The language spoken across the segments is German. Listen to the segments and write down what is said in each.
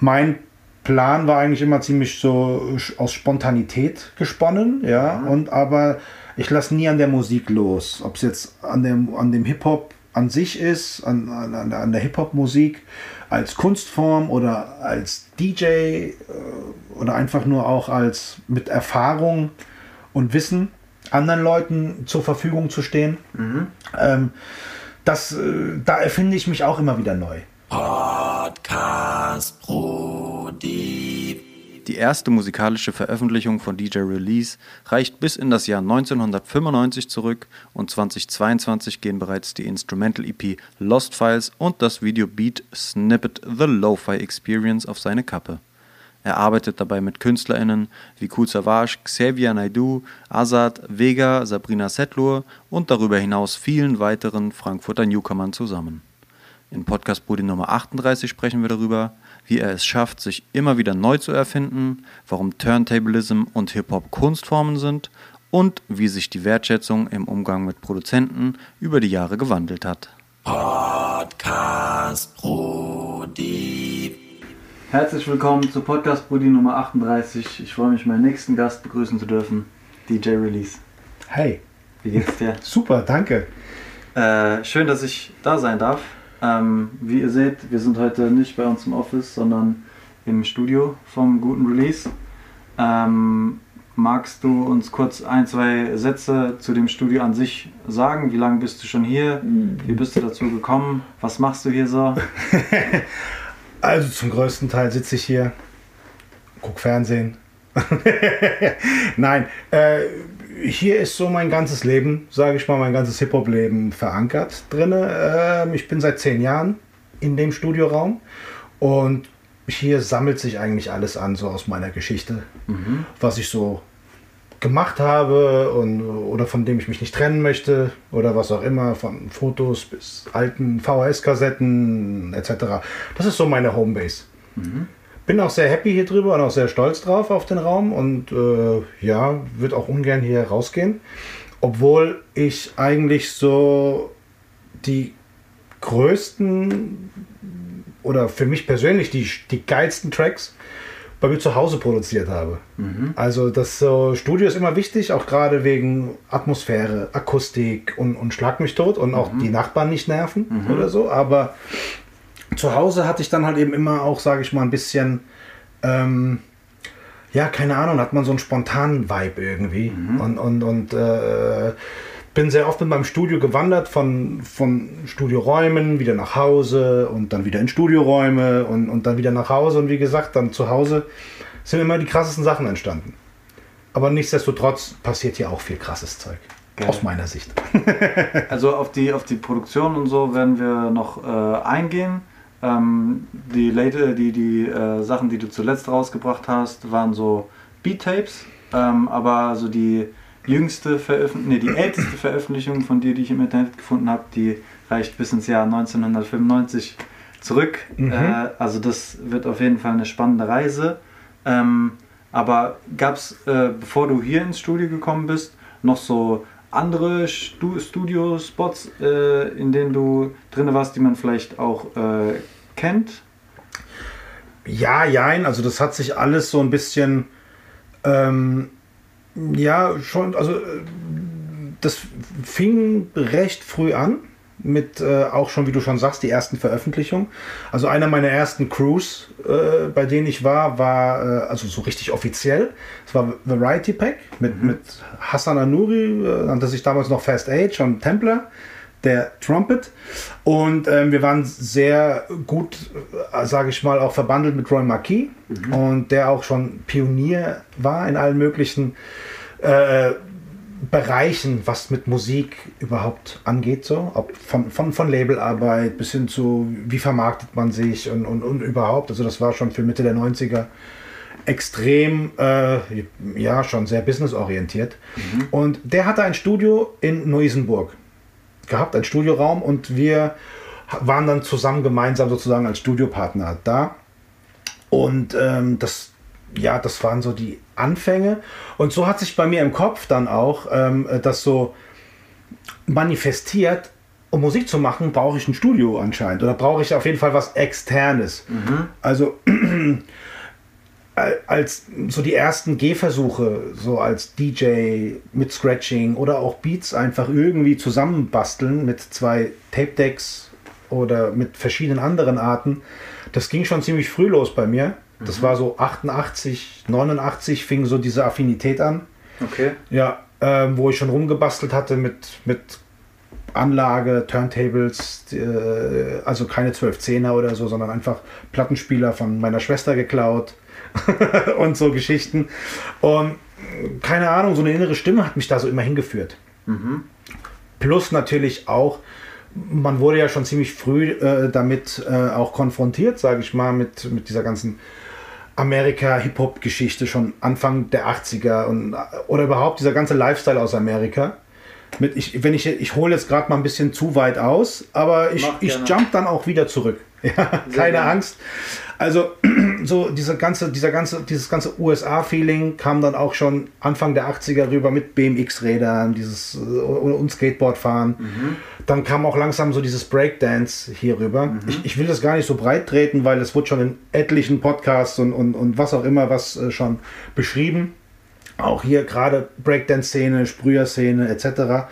mein Plan war eigentlich immer ziemlich so aus Spontanität gesponnen, ja, mhm. und aber ich lasse nie an der Musik los. Ob es jetzt an dem, an dem Hip-Hop an sich ist, an, an, an der Hip-Hop-Musik als Kunstform oder als DJ äh, oder einfach nur auch als mit Erfahrung und Wissen anderen Leuten zur Verfügung zu stehen. Mhm. Ähm, das, äh, da erfinde ich mich auch immer wieder neu. Podcast Brody. Die erste musikalische Veröffentlichung von DJ Release reicht bis in das Jahr 1995 zurück und 2022 gehen bereits die Instrumental EP Lost Files und das Video Beat Snippet The Lo-Fi Experience auf seine Kappe. Er arbeitet dabei mit KünstlerInnen wie Kool Savage, Xavier Naidoo, Azad, Vega, Sabrina Setlur und darüber hinaus vielen weiteren Frankfurter Newcomern zusammen. In Podcast Brudi Nummer 38 sprechen wir darüber, wie er es schafft, sich immer wieder neu zu erfinden, warum Turntablism und Hip-Hop Kunstformen sind und wie sich die Wertschätzung im Umgang mit Produzenten über die Jahre gewandelt hat. Podcast Brudi. Herzlich willkommen zu Podcast Brudi Nummer 38. Ich freue mich, meinen nächsten Gast begrüßen zu dürfen, DJ Release. Hey. Wie geht's dir? Super, danke. Äh, schön, dass ich da sein darf. Ähm, wie ihr seht, wir sind heute nicht bei uns im Office, sondern im Studio vom guten Release. Ähm, magst du uns kurz ein, zwei Sätze zu dem Studio an sich sagen? Wie lange bist du schon hier? Wie bist du dazu gekommen? Was machst du hier so? also zum größten Teil sitze ich hier, guck Fernsehen. Nein, äh, hier ist so mein ganzes Leben, sage ich mal, mein ganzes Hip-Hop-Leben verankert drin. Ähm, ich bin seit zehn Jahren in dem Studioraum und hier sammelt sich eigentlich alles an, so aus meiner Geschichte, mhm. was ich so gemacht habe und, oder von dem ich mich nicht trennen möchte oder was auch immer, von Fotos bis alten VHS-Kassetten etc. Das ist so meine Homebase. Mhm bin auch sehr happy hier drüber und auch sehr stolz drauf auf den Raum und äh, ja, würde auch ungern hier rausgehen. Obwohl ich eigentlich so die größten oder für mich persönlich die, die geilsten Tracks bei mir zu Hause produziert habe. Mhm. Also das so, Studio ist immer wichtig, auch gerade wegen Atmosphäre, Akustik und, und Schlag mich tot und auch mhm. die Nachbarn nicht nerven mhm. oder so. Aber zu Hause hatte ich dann halt eben immer auch, sage ich mal, ein bisschen, ähm, ja, keine Ahnung, hat man so einen spontanen Vibe irgendwie. Mhm. Und, und, und äh, bin sehr oft mit meinem Studio gewandert, von, von Studioräumen wieder nach Hause und dann wieder in Studioräume und, und dann wieder nach Hause. Und wie gesagt, dann zu Hause sind immer die krassesten Sachen entstanden. Aber nichtsdestotrotz passiert hier auch viel krasses Zeug. Geil. Aus meiner Sicht. also auf die, auf die Produktion und so werden wir noch äh, eingehen. Ähm, die late, die, die äh, Sachen, die du zuletzt rausgebracht hast, waren so Beat-Tapes, ähm, aber so die jüngste Veröffentlichung, nee, die älteste Veröffentlichung von dir, die ich im Internet gefunden habe, die reicht bis ins Jahr 1995 zurück. Mhm. Äh, also das wird auf jeden Fall eine spannende Reise. Ähm, aber gab es, äh, bevor du hier ins Studio gekommen bist, noch so andere Studio-Spots, äh, in denen du drin warst, die man vielleicht auch äh, kennt? Ja, jein. Also das hat sich alles so ein bisschen, ähm, ja, schon, also äh, das fing recht früh an mit äh, auch schon, wie du schon sagst, die ersten Veröffentlichungen. Also einer meiner ersten Crews, äh, bei denen ich war, war äh, also so richtig offiziell. Es war Variety Pack mit, mhm. mit Hassan Anuri, äh, nannte sich damals noch Fast Age und Templar, der Trumpet. Und ähm, wir waren sehr gut, äh, sage ich mal, auch verbandelt mit Roy Marquis mhm. und der auch schon Pionier war in allen möglichen äh, Bereichen, was mit Musik überhaupt angeht, so, ob von, von, von Labelarbeit bis hin zu, wie vermarktet man sich und, und, und überhaupt. Also das war schon für Mitte der 90er extrem, äh, ja, schon sehr businessorientiert. Mhm. Und der hatte ein Studio in Neusenburg gehabt, ein Studioraum und wir waren dann zusammen gemeinsam sozusagen als Studiopartner da. Und ähm, das ja, das waren so die Anfänge. Und so hat sich bei mir im Kopf dann auch ähm, das so manifestiert, um Musik zu machen, brauche ich ein Studio anscheinend. Oder brauche ich auf jeden Fall was Externes. Also als so die ersten Gehversuche, so als DJ mit Scratching oder auch Beats einfach irgendwie zusammenbasteln mit zwei Tape Decks oder mit verschiedenen anderen Arten, das ging schon ziemlich früh los bei mir. Das war so 88, 89 fing so diese Affinität an. Okay. Ja, ähm, wo ich schon rumgebastelt hatte mit, mit Anlage, Turntables, äh, also keine 12-10er oder so, sondern einfach Plattenspieler von meiner Schwester geklaut und so Geschichten. Und keine Ahnung, so eine innere Stimme hat mich da so immer hingeführt. Plus natürlich auch, man wurde ja schon ziemlich früh äh, damit äh, auch konfrontiert, sage ich mal, mit, mit dieser ganzen Amerika-Hip-Hop-Geschichte schon Anfang der 80er und, oder überhaupt dieser ganze Lifestyle aus Amerika. Mit ich, wenn ich, ich hole jetzt gerade mal ein bisschen zu weit aus, aber ich, ich jump dann auch wieder zurück. Ja, keine gerne. Angst. Also so diese ganze, dieser ganze, dieses ganze USA-Feeling kam dann auch schon Anfang der 80er rüber mit BMX-Rädern, dieses äh, und Skateboardfahren. Dann kam auch langsam so dieses Breakdance hier rüber. Ich, ich will das gar nicht so breit treten, weil es wurde schon in etlichen Podcasts und, und, und was auch immer was äh, schon beschrieben. Auch hier gerade Breakdance-Szene, Sprüher-Szene etc.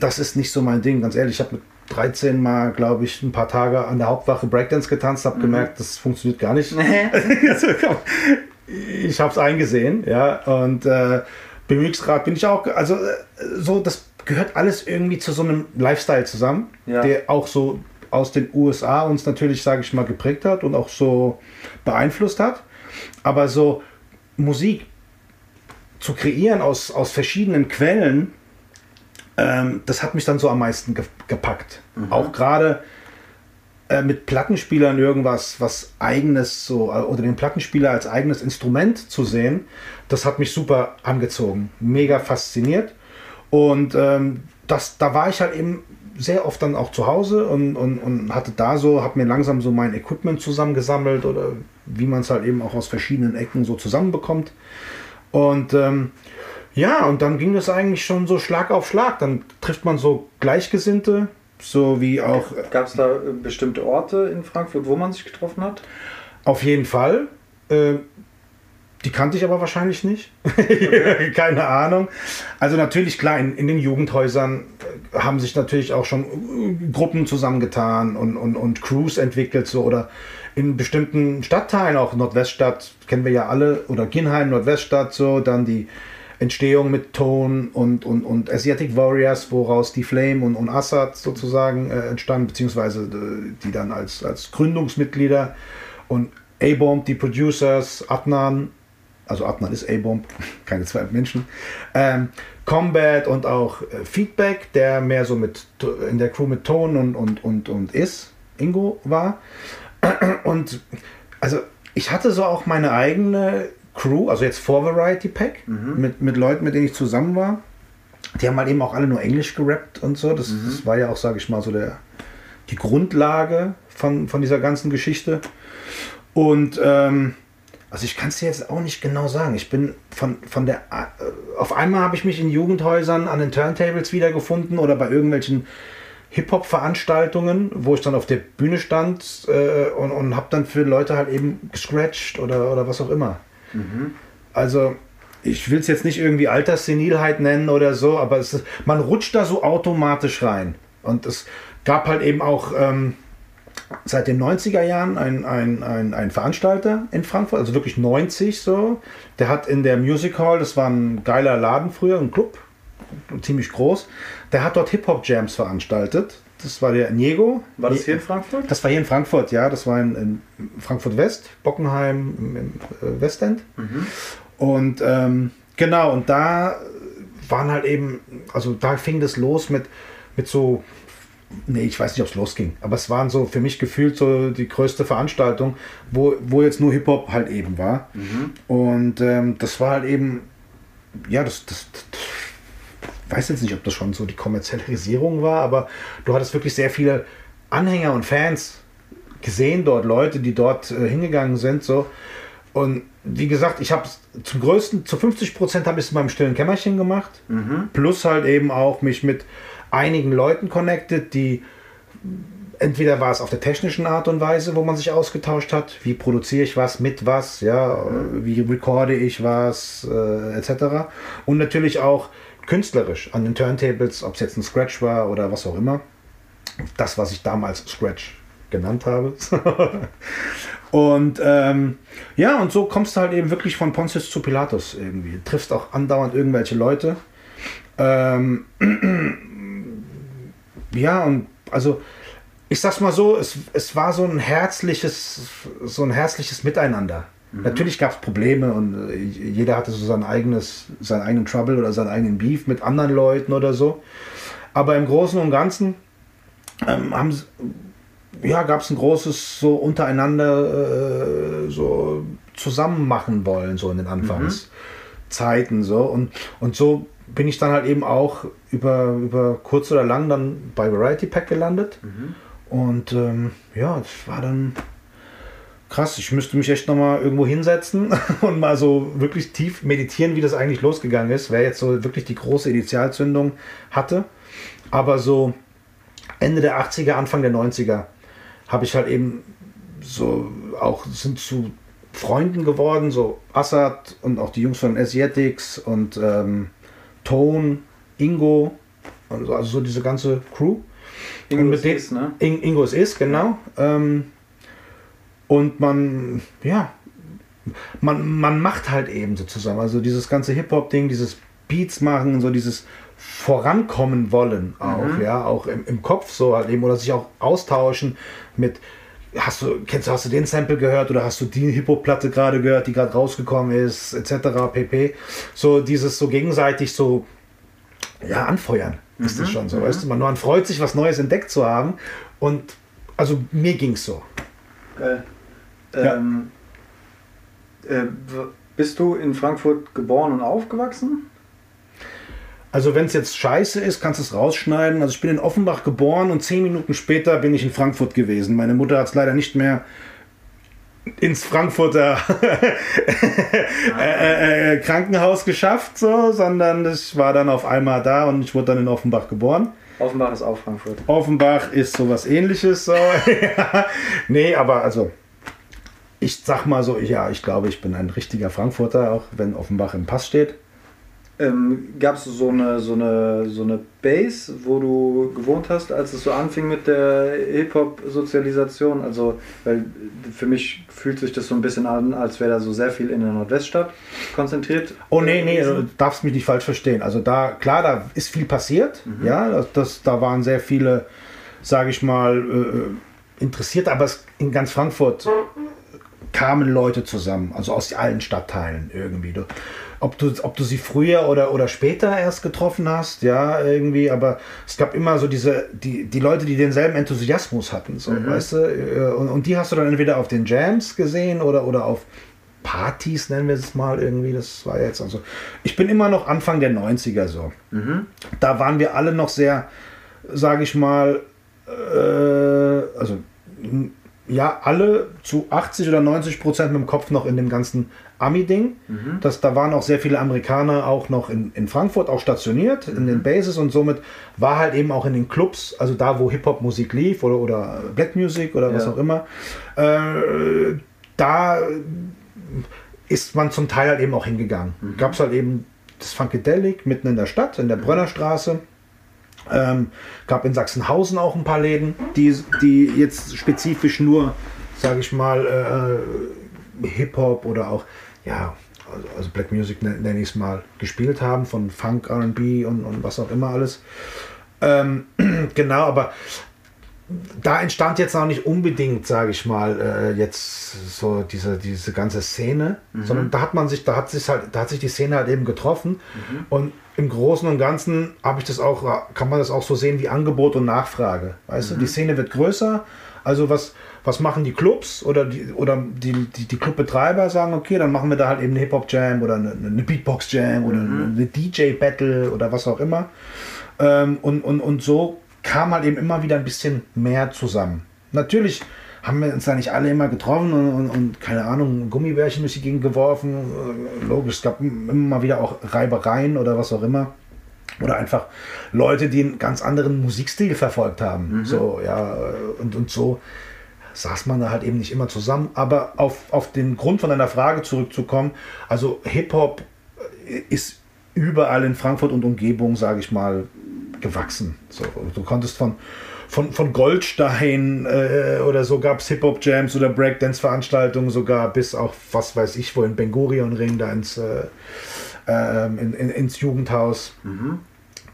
Das ist nicht so mein Ding, ganz ehrlich. Ich habe mit 13 Mal, glaube ich, ein paar Tage an der Hauptwache Breakdance getanzt, habe gemerkt, das funktioniert gar nicht. Also, ich habe es eingesehen, ja, und äh, BMX-Rad bin ich auch, also äh, so, das gehört alles irgendwie zu so einem Lifestyle zusammen, Ja. der auch so aus den USA uns natürlich, sage ich mal, geprägt hat und auch so beeinflusst hat. Aber so Musik zu kreieren aus, aus verschiedenen Quellen, ähm, das hat mich dann so am meisten ge gepackt. Auch gerade äh, mit Plattenspielern irgendwas, was eigenes so, äh, oder den Plattenspieler als eigenes Instrument zu sehen, das hat mich super angezogen, mega fasziniert. Und ähm, das, da war ich halt eben sehr oft dann auch zu Hause und, und, und hatte da so, habe mir langsam so mein Equipment zusammengesammelt oder wie man es halt eben auch aus verschiedenen Ecken so zusammenbekommt. Und ähm, ja, und dann ging das eigentlich schon so Schlag auf Schlag. Dann trifft man so Gleichgesinnte, so wie auch Gab es da äh, bestimmte Orte in Frankfurt, wo man sich getroffen hat? Auf jeden Fall. Äh, die kannte ich aber wahrscheinlich nicht. Keine Ahnung. Also natürlich, klar, in, in den Jugendhäusern äh, haben sich natürlich auch schon äh, Gruppen zusammengetan und, und, und Crews entwickelt, so oder in bestimmten Stadtteilen, auch Nordweststadt, kennen wir ja alle, oder Ginheim, Nordweststadt, so, dann die Entstehung mit Tone und, und, und Asiatic Warriors, woraus die Flame und, und Assad sozusagen äh, entstanden, beziehungsweise äh, die dann als, als Gründungsmitglieder und A-Bomb, die Producers, Adnan, also Adnan ist A-Bomb, keine zwei Menschen, ähm, Combat und auch äh, Feedback, der mehr so mit in der Crew mit Tone und, und, und, und Is, Ingo war. Und also ich hatte so auch meine eigene Crew, also jetzt vor Variety Pack, mit, mit Leuten, mit denen ich zusammen war. Die haben halt eben auch alle nur Englisch gerappt und so. Das, das war ja auch, sage ich mal, so der, die Grundlage von, von dieser ganzen Geschichte. Und ähm, also ich kann es dir jetzt auch nicht genau sagen. Ich bin von, von der... Äh, auf einmal habe ich mich in Jugendhäusern an den Turntables wiedergefunden oder bei irgendwelchen Hip-Hop-Veranstaltungen, wo ich dann auf der Bühne stand äh, und, und habe dann für Leute halt eben gescratcht oder, oder was auch immer. Also ich will es jetzt nicht irgendwie Alterssenilheit nennen oder so, aber es man rutscht da so automatisch rein. Und es gab halt eben auch ähm, seit den 90er Jahren ein, ein, ein, ein Veranstalter in Frankfurt, also wirklich 90 so. Der hat in der Music Hall, das war ein geiler Laden früher, ein Club, ziemlich groß, der hat dort Hip-Hop-Jams veranstaltet. Das war der Niego. War das hier in Frankfurt? Das war hier in Frankfurt, ja. Das war in, in Frankfurt West, Bockenheim im, im äh, Westend. Und ähm, genau, und da waren halt eben, also da fing das los mit, mit so, nee, ich weiß nicht, ob es losging, aber es waren so für mich gefühlt so die größte Veranstaltung, wo, wo jetzt nur Hip-Hop halt eben war. Und ähm, das war halt eben, ja, das, das, das weiß jetzt nicht, ob das schon so die Kommerzialisierung war, aber du hattest wirklich sehr viele Anhänger und Fans gesehen dort, Leute, die dort äh, hingegangen sind, so. und wie gesagt, ich habe zum größten, zu 50 Prozent habe ich es in meinem stillen Kämmerchen gemacht. Plus halt eben auch mich mit einigen Leuten connected, die entweder war es auf der technischen Art und Weise, wo man sich ausgetauscht hat, wie produziere ich was mit was, ja, wie recorde ich was, äh, etc. Und natürlich auch künstlerisch an den Turntables, ob es jetzt ein Scratch war oder was auch immer. Das, was ich damals Scratch genannt habe. und ähm, ja, und so kommst du halt eben wirklich von Pontius zu Pilatus irgendwie. Triffst auch andauernd irgendwelche Leute. Ähm, ja, und also ich sag's mal so, es, es war so ein herzliches, so ein herzliches Miteinander. Natürlich gab es Probleme und äh, jeder hatte so sein eigenes, seinen eigenen Trouble oder seinen eigenen Beef mit anderen Leuten oder so. Aber im Großen und Ganzen ähm, haben, ja, gab es ein großes so untereinander äh, so zusammen machen wollen, so in den Anfangszeiten. So. Und, und so bin ich dann halt eben auch über, über kurz oder lang dann bei Variety Pack gelandet. Und ähm, ja, es war dann krass. Ich müsste mich echt nochmal irgendwo hinsetzen und mal so wirklich tief meditieren, wie das eigentlich losgegangen ist. Wer jetzt so wirklich die große Initialzündung hatte. Aber so Ende der 80er, Anfang der 90er habe ich halt eben so auch sind zu Freunden geworden, so Assad und auch die Jungs von Asiatics und ähm, Tone, Ingo, also, also so diese ganze Crew. Ingo ist ne? In, Ingos ist, genau. Ähm, und man, ja, man, man macht halt eben so zusammen. Also dieses ganze Hip-Hop-Ding, dieses Beats machen, so dieses Vorankommen wollen auch, ja, auch im, im Kopf so halt eben oder sich auch austauschen mit, hast du, kennst du, hast du den Sample gehört oder hast du die Hip-Hop-Platte gerade gehört, die gerade rausgekommen ist, etc. pp. So dieses so gegenseitig so, ja, anfeuern ist das schon so, weißt du, man, man freut sich, was Neues entdeckt zu haben und also mir ging's so. Geil. Ja. Ähm, äh, bist du in Frankfurt geboren und aufgewachsen? Also wenn es jetzt scheiße ist, kannst du es rausschneiden. Also ich bin in Offenbach geboren und zehn Minuten später bin ich in Frankfurt gewesen. Meine Mutter hat es leider nicht mehr ins Frankfurter äh, äh, äh, Krankenhaus geschafft, so, sondern ich war dann auf einmal da und ich wurde dann in Offenbach geboren. Offenbach ist auch Frankfurt. Offenbach ist sowas ähnliches. So. ja. Nee, aber also ich sag mal so, ja, ich glaube, ich bin ein richtiger Frankfurter, auch wenn Offenbach im Pass steht. Ähm, Gab es so eine, so, eine, so eine Base, wo du gewohnt hast, als es so anfing mit der Hip-Hop-Sozialisation? Also, weil für mich fühlt sich das so ein bisschen an, als wäre da so sehr viel in der Nordweststadt konzentriert. Oh nee, nee, du darfst mich nicht falsch verstehen. Also da, klar, da ist viel passiert. Ja, das, das, da waren sehr viele, sage ich mal, äh, interessiert, aber es, in ganz Frankfurt kamen Leute zusammen, also aus allen Stadtteilen irgendwie. Du, ob, du, ob du sie früher oder, oder später erst getroffen hast, ja, irgendwie, aber es gab immer so diese, die, die Leute, die denselben Enthusiasmus hatten, so, weißt du, äh, und, und die hast du dann entweder auf den Jams gesehen oder, oder auf Partys, nennen wir es mal irgendwie, das war jetzt also, ich bin immer noch Anfang der 90er so. Da waren wir alle noch sehr, sage ich mal, äh, also ja, alle zu 80 oder 90 Prozent mit dem Kopf noch in dem ganzen Ami-Ding. Das, da waren auch sehr viele Amerikaner auch noch in, in Frankfurt auch stationiert, in den Bases und somit war halt eben auch in den Clubs, also da, wo Hip-Hop-Musik lief oder, oder Black Music oder was Ja. auch immer, äh, da ist man zum Teil halt eben auch hingegangen. Gab es halt eben das Funkadelic mitten in der Stadt, in der Brönnerstraße. Ähm, gab in Sachsenhausen auch ein paar Läden, die, die jetzt spezifisch nur, sage ich mal, äh, Hip-Hop oder auch, ja, also, also Black Music nen- nenne ich es mal, gespielt haben, von Funk, RB und, und was auch immer alles. Ähm, genau, aber da entstand jetzt auch nicht unbedingt, sage ich mal, äh, jetzt so diese, diese ganze Szene, sondern da hat man sich, da hat sich halt, da hat sich die Szene halt eben getroffen und im Großen und Ganzen habe ich das auch, kann man das auch so sehen wie Angebot und Nachfrage. Weißt du, die Szene wird größer. Also was, was machen die Clubs oder die, oder die, die, die Clubbetreiber sagen, okay, dann machen wir da halt eben eine Hip-Hop-Jam oder eine, eine Beatbox-Jam oder eine DJ-Battle oder was auch immer. Ähm, und, und, und so kam halt eben immer wieder ein bisschen mehr zusammen. Natürlich haben wir uns da nicht alle immer getroffen und, und, und keine Ahnung, Gummibärchen durch die Gegend geworfen. Äh, Logisch, es gab immer mal wieder auch Reibereien oder was auch immer. Oder einfach Leute, die einen ganz anderen Musikstil verfolgt haben. Mhm. So, ja, und, und so saß man da halt eben nicht immer zusammen. Aber auf, auf den Grund von deiner Frage zurückzukommen, also Hip-Hop ist überall in Frankfurt und Umgebung, sage ich mal, gewachsen. So, du konntest von, von, von Goldstein äh, oder so gab es Hip-Hop-Jams oder Breakdance-Veranstaltungen sogar bis auch, was weiß ich, wo in Ben Gurion Ring da ins, äh, ähm, in, in, ins Jugendhaus.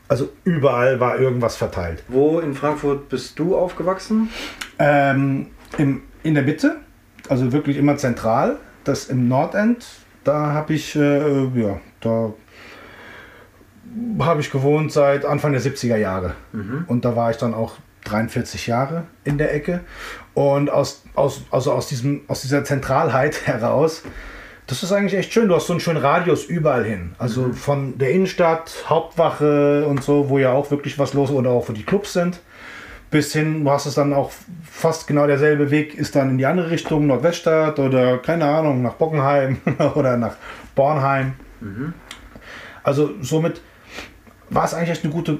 Also überall war irgendwas verteilt. Wo in Frankfurt bist du aufgewachsen? Ähm, im, in der Mitte, also wirklich immer zentral, das im Nordend, da habe ich, äh, ja, da habe ich gewohnt seit Anfang der 70er Jahre. Und da war ich dann auch 43 Jahre in der Ecke. Und aus, aus, also aus, diesem, aus dieser Zentralheit heraus, das ist eigentlich echt schön. Du hast so einen schönen Radius überall hin. Also von der Innenstadt, Hauptwache und so, wo ja auch wirklich was los ist oder auch wo die Clubs sind bis hin, du hast es dann auch fast genau derselbe Weg, ist dann in die andere Richtung, Nordweststadt oder keine Ahnung, nach Bockenheim oder nach Bornheim. Also somit war es eigentlich echt eine gute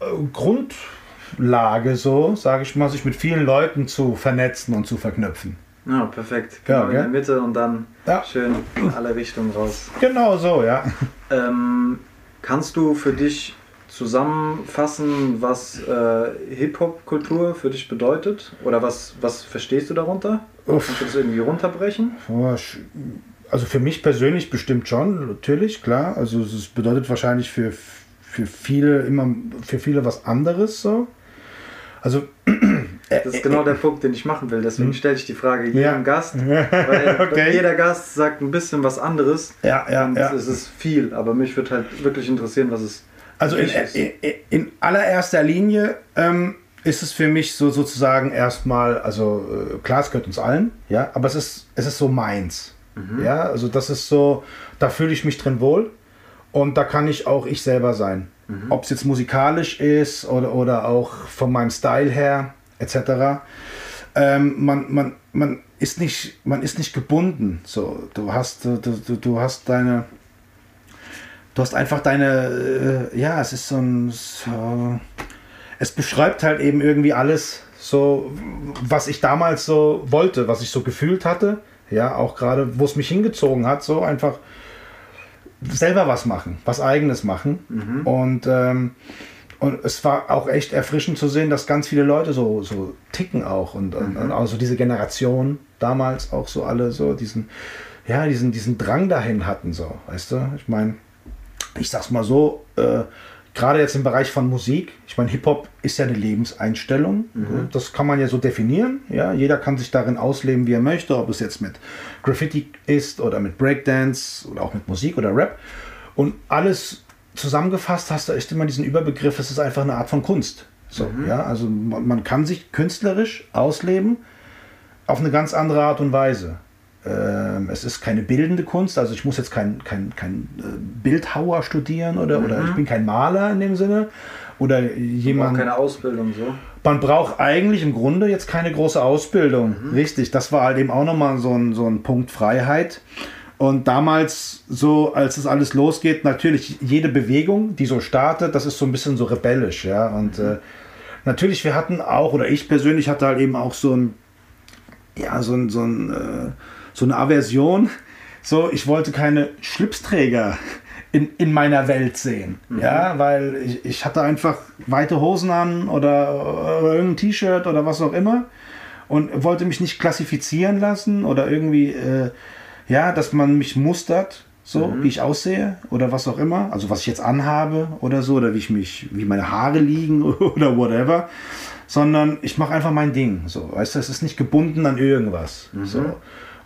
äh, Grundlage, so sage ich mal, sich mit vielen Leuten zu vernetzen und zu verknüpfen. Ja, perfekt. Ja, Genau, in gell? der Mitte und dann Ja. schön in alle Richtungen raus. Genau so, ja. Ähm, kannst du für dich zusammenfassen, was äh, Hip-Hop-Kultur für dich bedeutet? Oder was, was verstehst du darunter? Uff. Kannst du das irgendwie runterbrechen? Ja, Also für mich persönlich bestimmt schon, natürlich, klar. Also es bedeutet wahrscheinlich für, für viele immer für viele was anderes so. Also Das ist genau der Punkt, den ich machen will. Deswegen stelle ich die Frage jedem Hm. Ja. Gast. Weil Okay. jeder Gast sagt ein bisschen was anderes. ja, ja, und ja. es ist viel, aber mich würde halt wirklich interessieren, was es Also in, dich ist. in, in allererster Linie ähm, ist es für mich so sozusagen erstmal, also äh, klar, es gehört uns allen, ja, aber es ist, es ist so meins. Ja, also das ist so, da fühle ich mich drin wohl und da kann ich auch ich selber sein. Ob es jetzt musikalisch ist oder, oder auch von meinem Style her, etc. Ähm, man, man, man, ist nicht, man ist nicht gebunden. So, du hast, du, du, du hast deine, du hast einfach deine, äh, ja, es ist so ein, so, es beschreibt halt eben irgendwie alles, so, was ich damals so wollte, was ich so gefühlt hatte, ja, auch gerade, wo es mich hingezogen hat, so einfach selber was machen, was eigenes machen und ähm, und es war auch echt erfrischend zu sehen, dass ganz viele Leute so, so ticken auch und, und, und auch so diese Generation damals auch so alle so diesen, ja, diesen, diesen Drang dahin hatten, so, weißt du? Ich meine, ich sag's mal so, äh, gerade jetzt im Bereich von Musik, ich meine, Hip-Hop ist ja eine Lebenseinstellung. Das kann man ja so definieren. Ja? Jeder kann sich darin ausleben, wie er möchte, ob es jetzt mit Graffiti ist oder mit Breakdance oder auch mit Musik oder Rap. Und alles zusammengefasst hast du echt immer diesen Überbegriff, es ist einfach eine Art von Kunst. So, ja? Also man, man kann sich künstlerisch ausleben auf eine ganz andere Art und Weise. Ähm, es ist keine bildende Kunst, also ich muss jetzt kein, kein, kein äh, Bildhauer studieren oder, oder ich bin kein Maler in dem Sinne. Oder jemand. keine Ausbildung so. Man braucht eigentlich im Grunde jetzt keine große Ausbildung. Richtig, das war halt eben auch nochmal so ein, so ein Punkt Freiheit. Und damals, so als es alles losgeht, natürlich jede Bewegung, die so startet, das ist so ein bisschen so rebellisch, ja. Und äh, natürlich, wir hatten auch, oder ich persönlich hatte halt eben auch so ein, ja, so ein, so ein, äh, so eine Aversion. So, ich wollte keine Schlipsträger in, in meiner Welt sehen. Ja, weil ich, ich hatte einfach weite Hosen an oder, oder irgendein T-Shirt oder was auch immer und wollte mich nicht klassifizieren lassen oder irgendwie, äh, ja, dass man mich mustert, so wie ich aussehe oder was auch immer, also was ich jetzt anhabe oder so oder wie ich mich, wie meine Haare liegen oder whatever, sondern ich mache einfach mein Ding, so, weißt du, es ist nicht gebunden an irgendwas, so.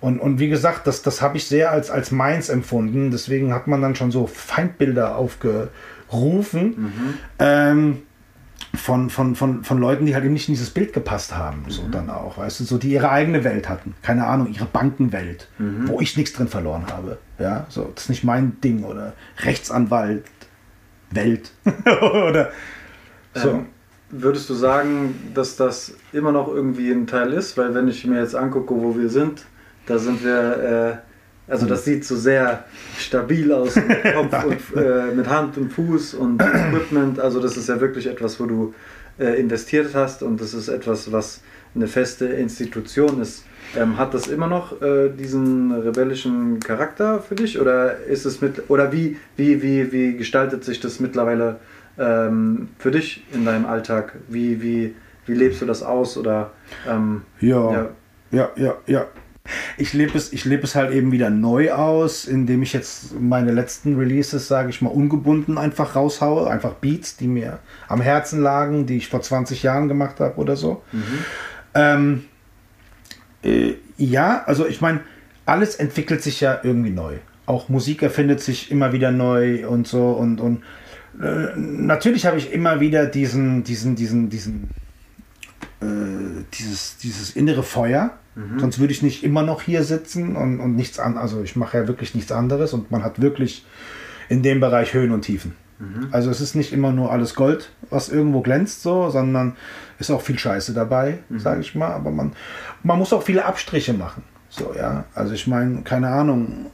Und, und wie gesagt, das, das habe ich sehr als, als meins empfunden. Deswegen hat man dann schon so Feindbilder aufgerufen ähm, von, von, von, von Leuten, die halt eben nicht in dieses Bild gepasst haben. So dann auch, weißt du, so die ihre eigene Welt hatten. Keine Ahnung, ihre Bankenwelt, wo ich nichts drin verloren habe. Ja, so, das ist nicht mein Ding. Oder Rechtsanwalt, Welt. oder so. Ähm, würdest du sagen, dass das immer noch irgendwie ein Teil ist? Weil wenn ich mir jetzt angucke, wo wir sind, da sind wir, äh, also das sieht so sehr stabil aus mit Kopf und äh, mit Hand und Fuß und Equipment. Also das ist ja wirklich etwas, wo du äh, investiert hast und das ist etwas, was eine feste Institution ist. Ähm, hat das immer noch äh, diesen rebellischen Charakter für dich oder ist es mit oder wie, wie, wie, wie gestaltet sich das mittlerweile ähm, für dich in deinem Alltag? Wie, wie, wie lebst du das aus oder ähm, ja, ja, ja, ja, ja. Ich lebe es, ich lebe es halt eben wieder neu aus, indem ich jetzt meine letzten Releases, sage ich mal, ungebunden einfach raushaue, einfach Beats, die mir am Herzen lagen, die ich vor 20 Jahren gemacht habe oder so. Mhm. Ähm, äh, ja, also ich meine, alles entwickelt sich ja irgendwie neu. Auch Musik erfindet sich immer wieder neu und so und, und äh, natürlich habe ich immer wieder diesen, diesen, diesen, diesen, äh, dieses, dieses innere Feuer. Mhm. Sonst würde ich nicht immer noch hier sitzen und, und nichts an. Also ich mache ja wirklich nichts anderes und man hat wirklich in dem Bereich Höhen und Tiefen. Mhm. Also es ist nicht immer nur alles Gold, was irgendwo glänzt, so, sondern ist auch viel Scheiße dabei, mhm. sage ich mal. Aber man, man muss auch viele Abstriche machen. So, ja. Also ich meine, keine Ahnung.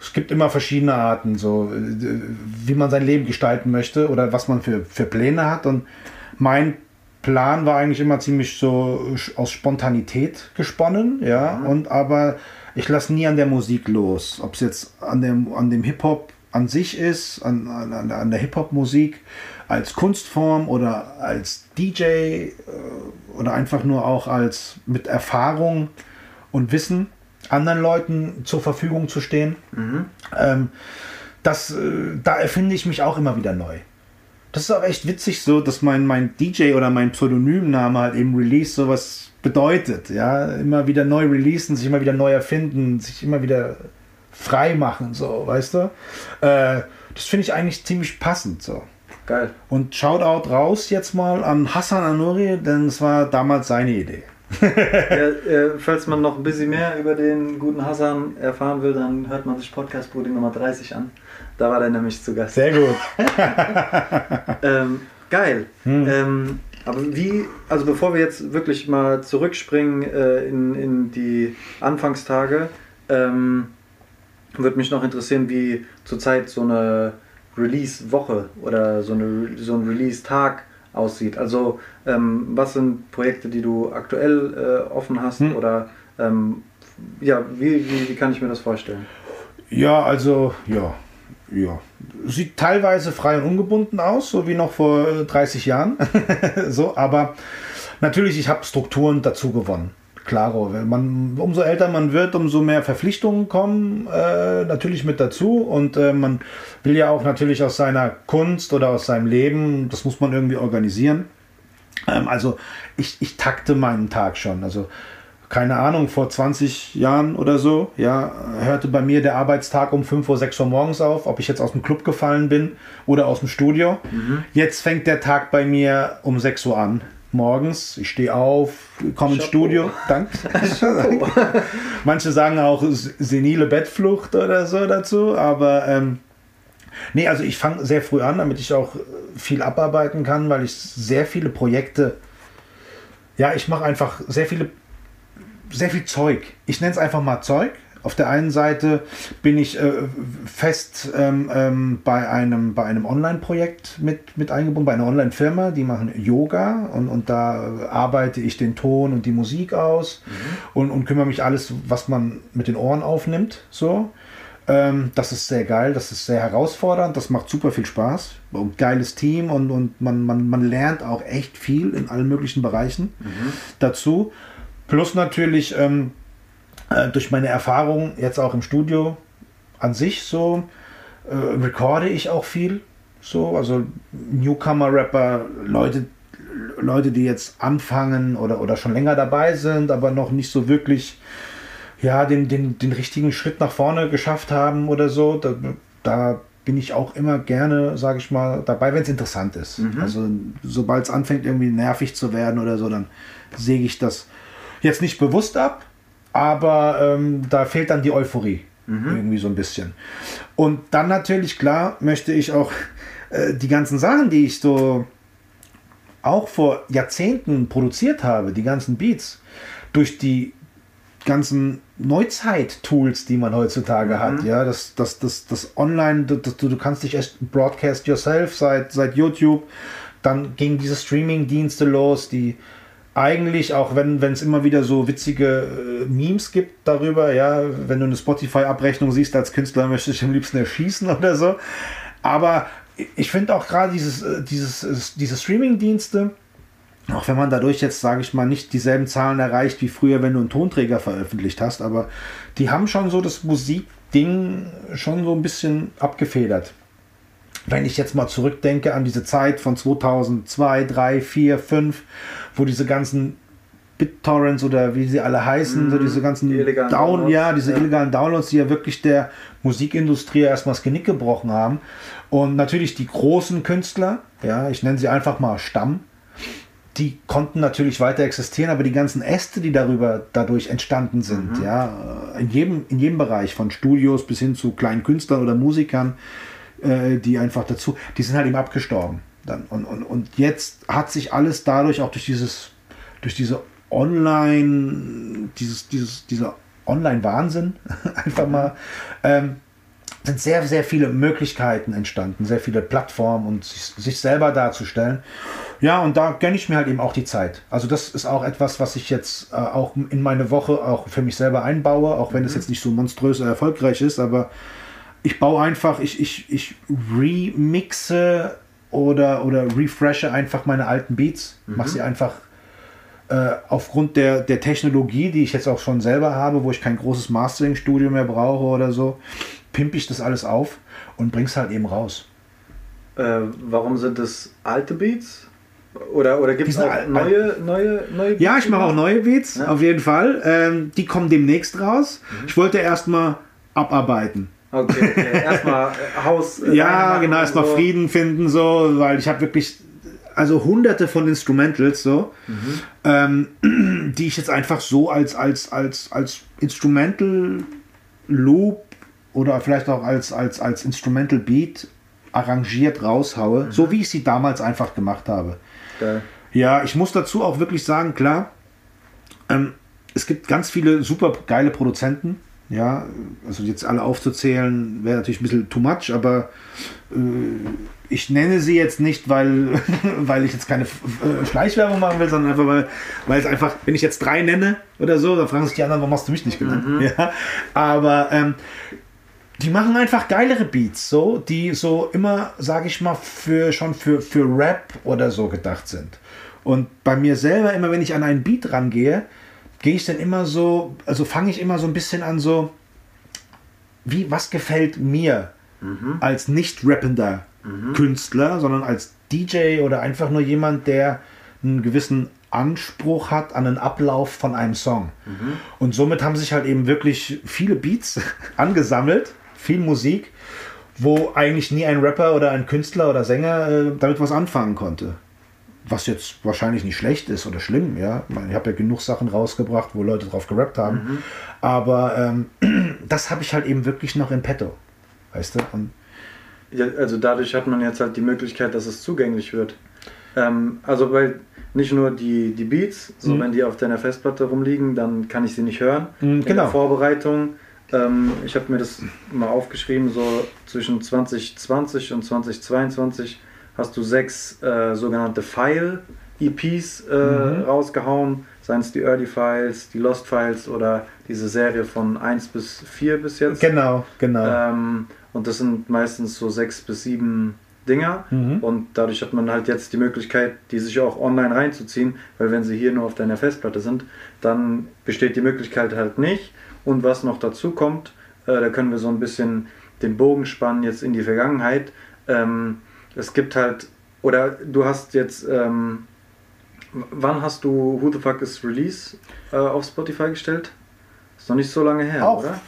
Es gibt immer verschiedene Arten, so wie man sein Leben gestalten möchte oder was man für, für Pläne hat. Und mein Plan war eigentlich immer ziemlich so aus Spontanität gesponnen, ja. Mhm. Und aber ich lasse nie an der Musik los. Ob es jetzt an dem, an dem Hip-Hop an sich ist, an, an, an der Hip-Hop-Musik als Kunstform oder als DJ äh, oder einfach nur auch als mit Erfahrung und Wissen anderen Leuten zur Verfügung zu stehen. Mhm. Ähm, das, äh, da erfinde ich mich auch immer wieder neu. Das ist auch echt witzig so, dass mein, mein DJ oder mein Pseudonymname halt eben Release sowas bedeutet. Ja, immer wieder neu releasen, sich immer wieder neu erfinden, sich immer wieder frei machen, so, weißt du? Äh, das finde ich eigentlich ziemlich passend so. Geil. Und Shoutout raus jetzt mal an Hassan Anuri, denn es war damals seine Idee. ja, äh, falls man noch ein bisschen mehr über den guten Hassan erfahren will, dann hört man sich Podcast Brudi Nummer 30 an. Da war der nämlich zu Gast. Sehr gut. ähm, geil. Hm. Ähm, aber wie, also bevor wir jetzt wirklich mal zurückspringen äh, in, in die Anfangstage, ähm, würde mich noch interessieren, wie zurzeit so eine Release-Woche oder so, eine, so ein Release-Tag aussieht. Also ähm, was sind Projekte, die du aktuell äh, offen hast hm. oder ähm, ja, wie, wie, wie kann ich mir das vorstellen? Ja, also ja, ja. Sieht teilweise frei und ungebunden aus, so wie noch vor 30 Jahren. so, aber natürlich, ich habe Strukturen dazu gewonnen. Klaro, man, umso älter man wird, umso mehr Verpflichtungen kommen äh, natürlich mit dazu und äh, man will ja auch natürlich aus seiner Kunst oder aus seinem Leben, das muss man irgendwie organisieren. Ähm, also ich, ich takte meinen Tag schon. Also keine Ahnung, vor 20 Jahren oder so, ja, hörte bei mir der Arbeitstag um 5 Uhr, 6 Uhr morgens auf, ob ich jetzt aus dem Club gefallen bin oder aus dem Studio. Mhm. Jetzt fängt der Tag bei mir um 6 Uhr an morgens. Ich stehe auf, komme ins Studio. Danke. Manche sagen auch senile Bettflucht oder so dazu, aber ähm, nee, also ich fange sehr früh an, damit ich auch viel abarbeiten kann, weil ich sehr viele Projekte, ja, ich mache einfach sehr viele, sehr viel Zeug. Ich nenne es einfach mal Zeug auf der einen Seite bin ich äh, fest ähm, ähm, bei einem, bei einem Online-Projekt mit, mit eingebunden, bei einer Online-Firma, die machen Yoga und, und da arbeite ich den Ton und die Musik aus mhm. und, und kümmere mich alles, was man mit den Ohren aufnimmt. So. Ähm, das ist sehr geil, das ist sehr herausfordernd, das macht super viel Spaß. Und geiles Team und, und man, man, man lernt auch echt viel in allen möglichen Bereichen mhm. dazu. Plus natürlich ähm, äh, durch meine Erfahrung jetzt auch im Studio an sich so äh, recorde ich auch viel. So, also Newcomer-Rapper, Leute, Leute, die jetzt anfangen oder, oder schon länger dabei sind, aber noch nicht so wirklich ja, den, den, den richtigen Schritt nach vorne geschafft haben oder so. Da, da bin ich auch immer gerne, sage ich mal, dabei, wenn es interessant ist. Mhm. Also sobald es anfängt, irgendwie nervig zu werden oder so, dann säge ich das jetzt nicht bewusst ab, aber ähm, da fehlt dann die Euphorie mhm. irgendwie so ein bisschen. Und dann natürlich, klar, möchte ich auch äh, die ganzen Sachen, die ich so auch vor Jahrzehnten produziert habe, die ganzen Beats, durch die ganzen Neuzeit-Tools, die man heutzutage mhm. hat, ja, das, das, das, das Online, das, du, du kannst dich echt broadcast yourself seit, seit YouTube, dann gingen diese Streaming-Dienste los, die eigentlich, auch wenn es immer wieder so witzige äh, Memes gibt darüber, ja, wenn du eine Spotify-Abrechnung siehst als Künstler, möchtest du dich am liebsten erschießen oder so. Aber ich finde auch gerade dieses, äh, dieses, äh, diese Streaming-Dienste, auch wenn man dadurch jetzt, sage ich mal, nicht dieselben Zahlen erreicht wie früher, wenn du einen Tonträger veröffentlicht hast, aber die haben schon so das Musikding schon so ein bisschen abgefedert. Wenn ich jetzt mal zurückdenke an diese Zeit von 2002, 3, 4, 5, wo diese ganzen BitTorrents oder wie sie alle heißen, mm, so diese ganzen die Down, Downloads, ja, diese ja. illegalen Downloads, die ja wirklich der Musikindustrie erstmal das Genick gebrochen haben. Und natürlich die großen Künstler, ja, ich nenne sie einfach mal Stamm, die konnten natürlich weiter existieren, aber die ganzen Äste, die darüber dadurch entstanden sind, mhm. ja, in jedem, in jedem Bereich, von Studios bis hin zu kleinen Künstlern oder Musikern, äh, die einfach dazu, die sind halt eben abgestorben. Dann. Und, und, und jetzt hat sich alles dadurch auch durch dieses, durch diese Online, dieses, dieses, dieser Online-Wahnsinn, einfach mal, ähm, sind sehr, sehr viele Möglichkeiten entstanden, sehr viele Plattformen und sich, sich selber darzustellen. Ja, und da gönne ich mir halt eben auch die Zeit. Also das ist auch etwas, was ich jetzt äh, auch in meine Woche auch für mich selber einbaue, auch wenn mhm. es jetzt nicht so monströs erfolgreich ist, aber ich baue einfach, ich, ich, ich remixe oder, oder refreshe einfach meine alten Beats, mhm. mache sie einfach äh, aufgrund der, der Technologie, die ich jetzt auch schon selber habe, wo ich kein großes Mastering-Studio mehr brauche oder so, pimpe ich das alles auf und bring's halt eben raus. Äh, warum sind das alte Beats? Oder, oder gibt es auch neue, neue, neue Beats? Ja, ich mache auch neue Beats, ja. auf jeden Fall. Ähm, die kommen demnächst raus. Mhm. Ich wollte erstmal abarbeiten. Okay, okay. erstmal äh, Haus. Äh, ja, genau, erstmal so. Frieden finden, so, weil ich habe wirklich, also hunderte von Instrumentals, so, mhm. ähm, die ich jetzt einfach so als, als, als, als Instrumental Loop oder vielleicht auch als, als, als Instrumental Beat arrangiert raushaue, mhm. so wie ich sie damals einfach gemacht habe. Geil. Ja, ich muss dazu auch wirklich sagen, klar, ähm, es gibt ganz viele super geile Produzenten. Ja, also jetzt alle aufzuzählen wäre natürlich ein bisschen too much, aber äh, ich nenne sie jetzt nicht, weil, weil ich jetzt keine äh, Schleichwerbung machen will, sondern einfach, weil, weil es einfach, wenn ich jetzt drei nenne oder so, dann fragen sich die anderen, warum hast du mich nicht genannt? Mhm. Ja, aber ähm, die machen einfach geilere Beats, so, die so immer, sage ich mal, für schon für, für Rap oder so gedacht sind. Und bei mir selber, immer wenn ich an einen Beat rangehe, gehe ich dann immer so, also fange ich immer so ein bisschen an, so, wie, was gefällt mir mhm. als nicht rappender mhm. Künstler, sondern als DJ oder einfach nur jemand, der einen gewissen Anspruch hat an den Ablauf von einem Song. Mhm. Und somit haben sich halt eben wirklich viele Beats angesammelt viel Musik, wo eigentlich nie ein Rapper oder ein Künstler oder Sänger äh, damit was anfangen konnte. Was jetzt wahrscheinlich nicht schlecht ist oder schlimm, ja. Ich, habe ja genug Sachen rausgebracht, wo Leute drauf gerappt haben. Mhm. Aber ähm, das habe ich halt eben wirklich noch in petto. Weißt du? Und ja, also dadurch hat man jetzt halt die Möglichkeit, dass es zugänglich wird. Ähm, also weil nicht nur die, die Beats, so mhm. wenn die auf deiner Festplatte rumliegen, dann kann ich sie nicht hören. Mhm, genau. In der genau. Vorbereitung ähm, ich habe mir das mal aufgeschrieben, so zwischen 2020 und 2022 hast du sechs äh, sogenannte File-EPs äh, mhm. rausgehauen, seien es die Early Files, die Lost Files oder diese Serie von 1 bis 4 bis jetzt. Genau, genau. Ähm, und das sind meistens so sechs bis sieben Dinger mhm. und dadurch hat man halt jetzt die Möglichkeit, die sich auch online reinzuziehen, weil wenn sie hier nur auf deiner Festplatte sind, dann besteht die Möglichkeit halt nicht und was noch dazu kommt, äh, da können wir so ein bisschen den Bogen spannen jetzt in die Vergangenheit. Ähm, es gibt halt, oder du hast jetzt, ähm, wann hast du Who the Fuck is Release äh, auf Spotify gestellt? Ist noch nicht so lange her, Auch. oder?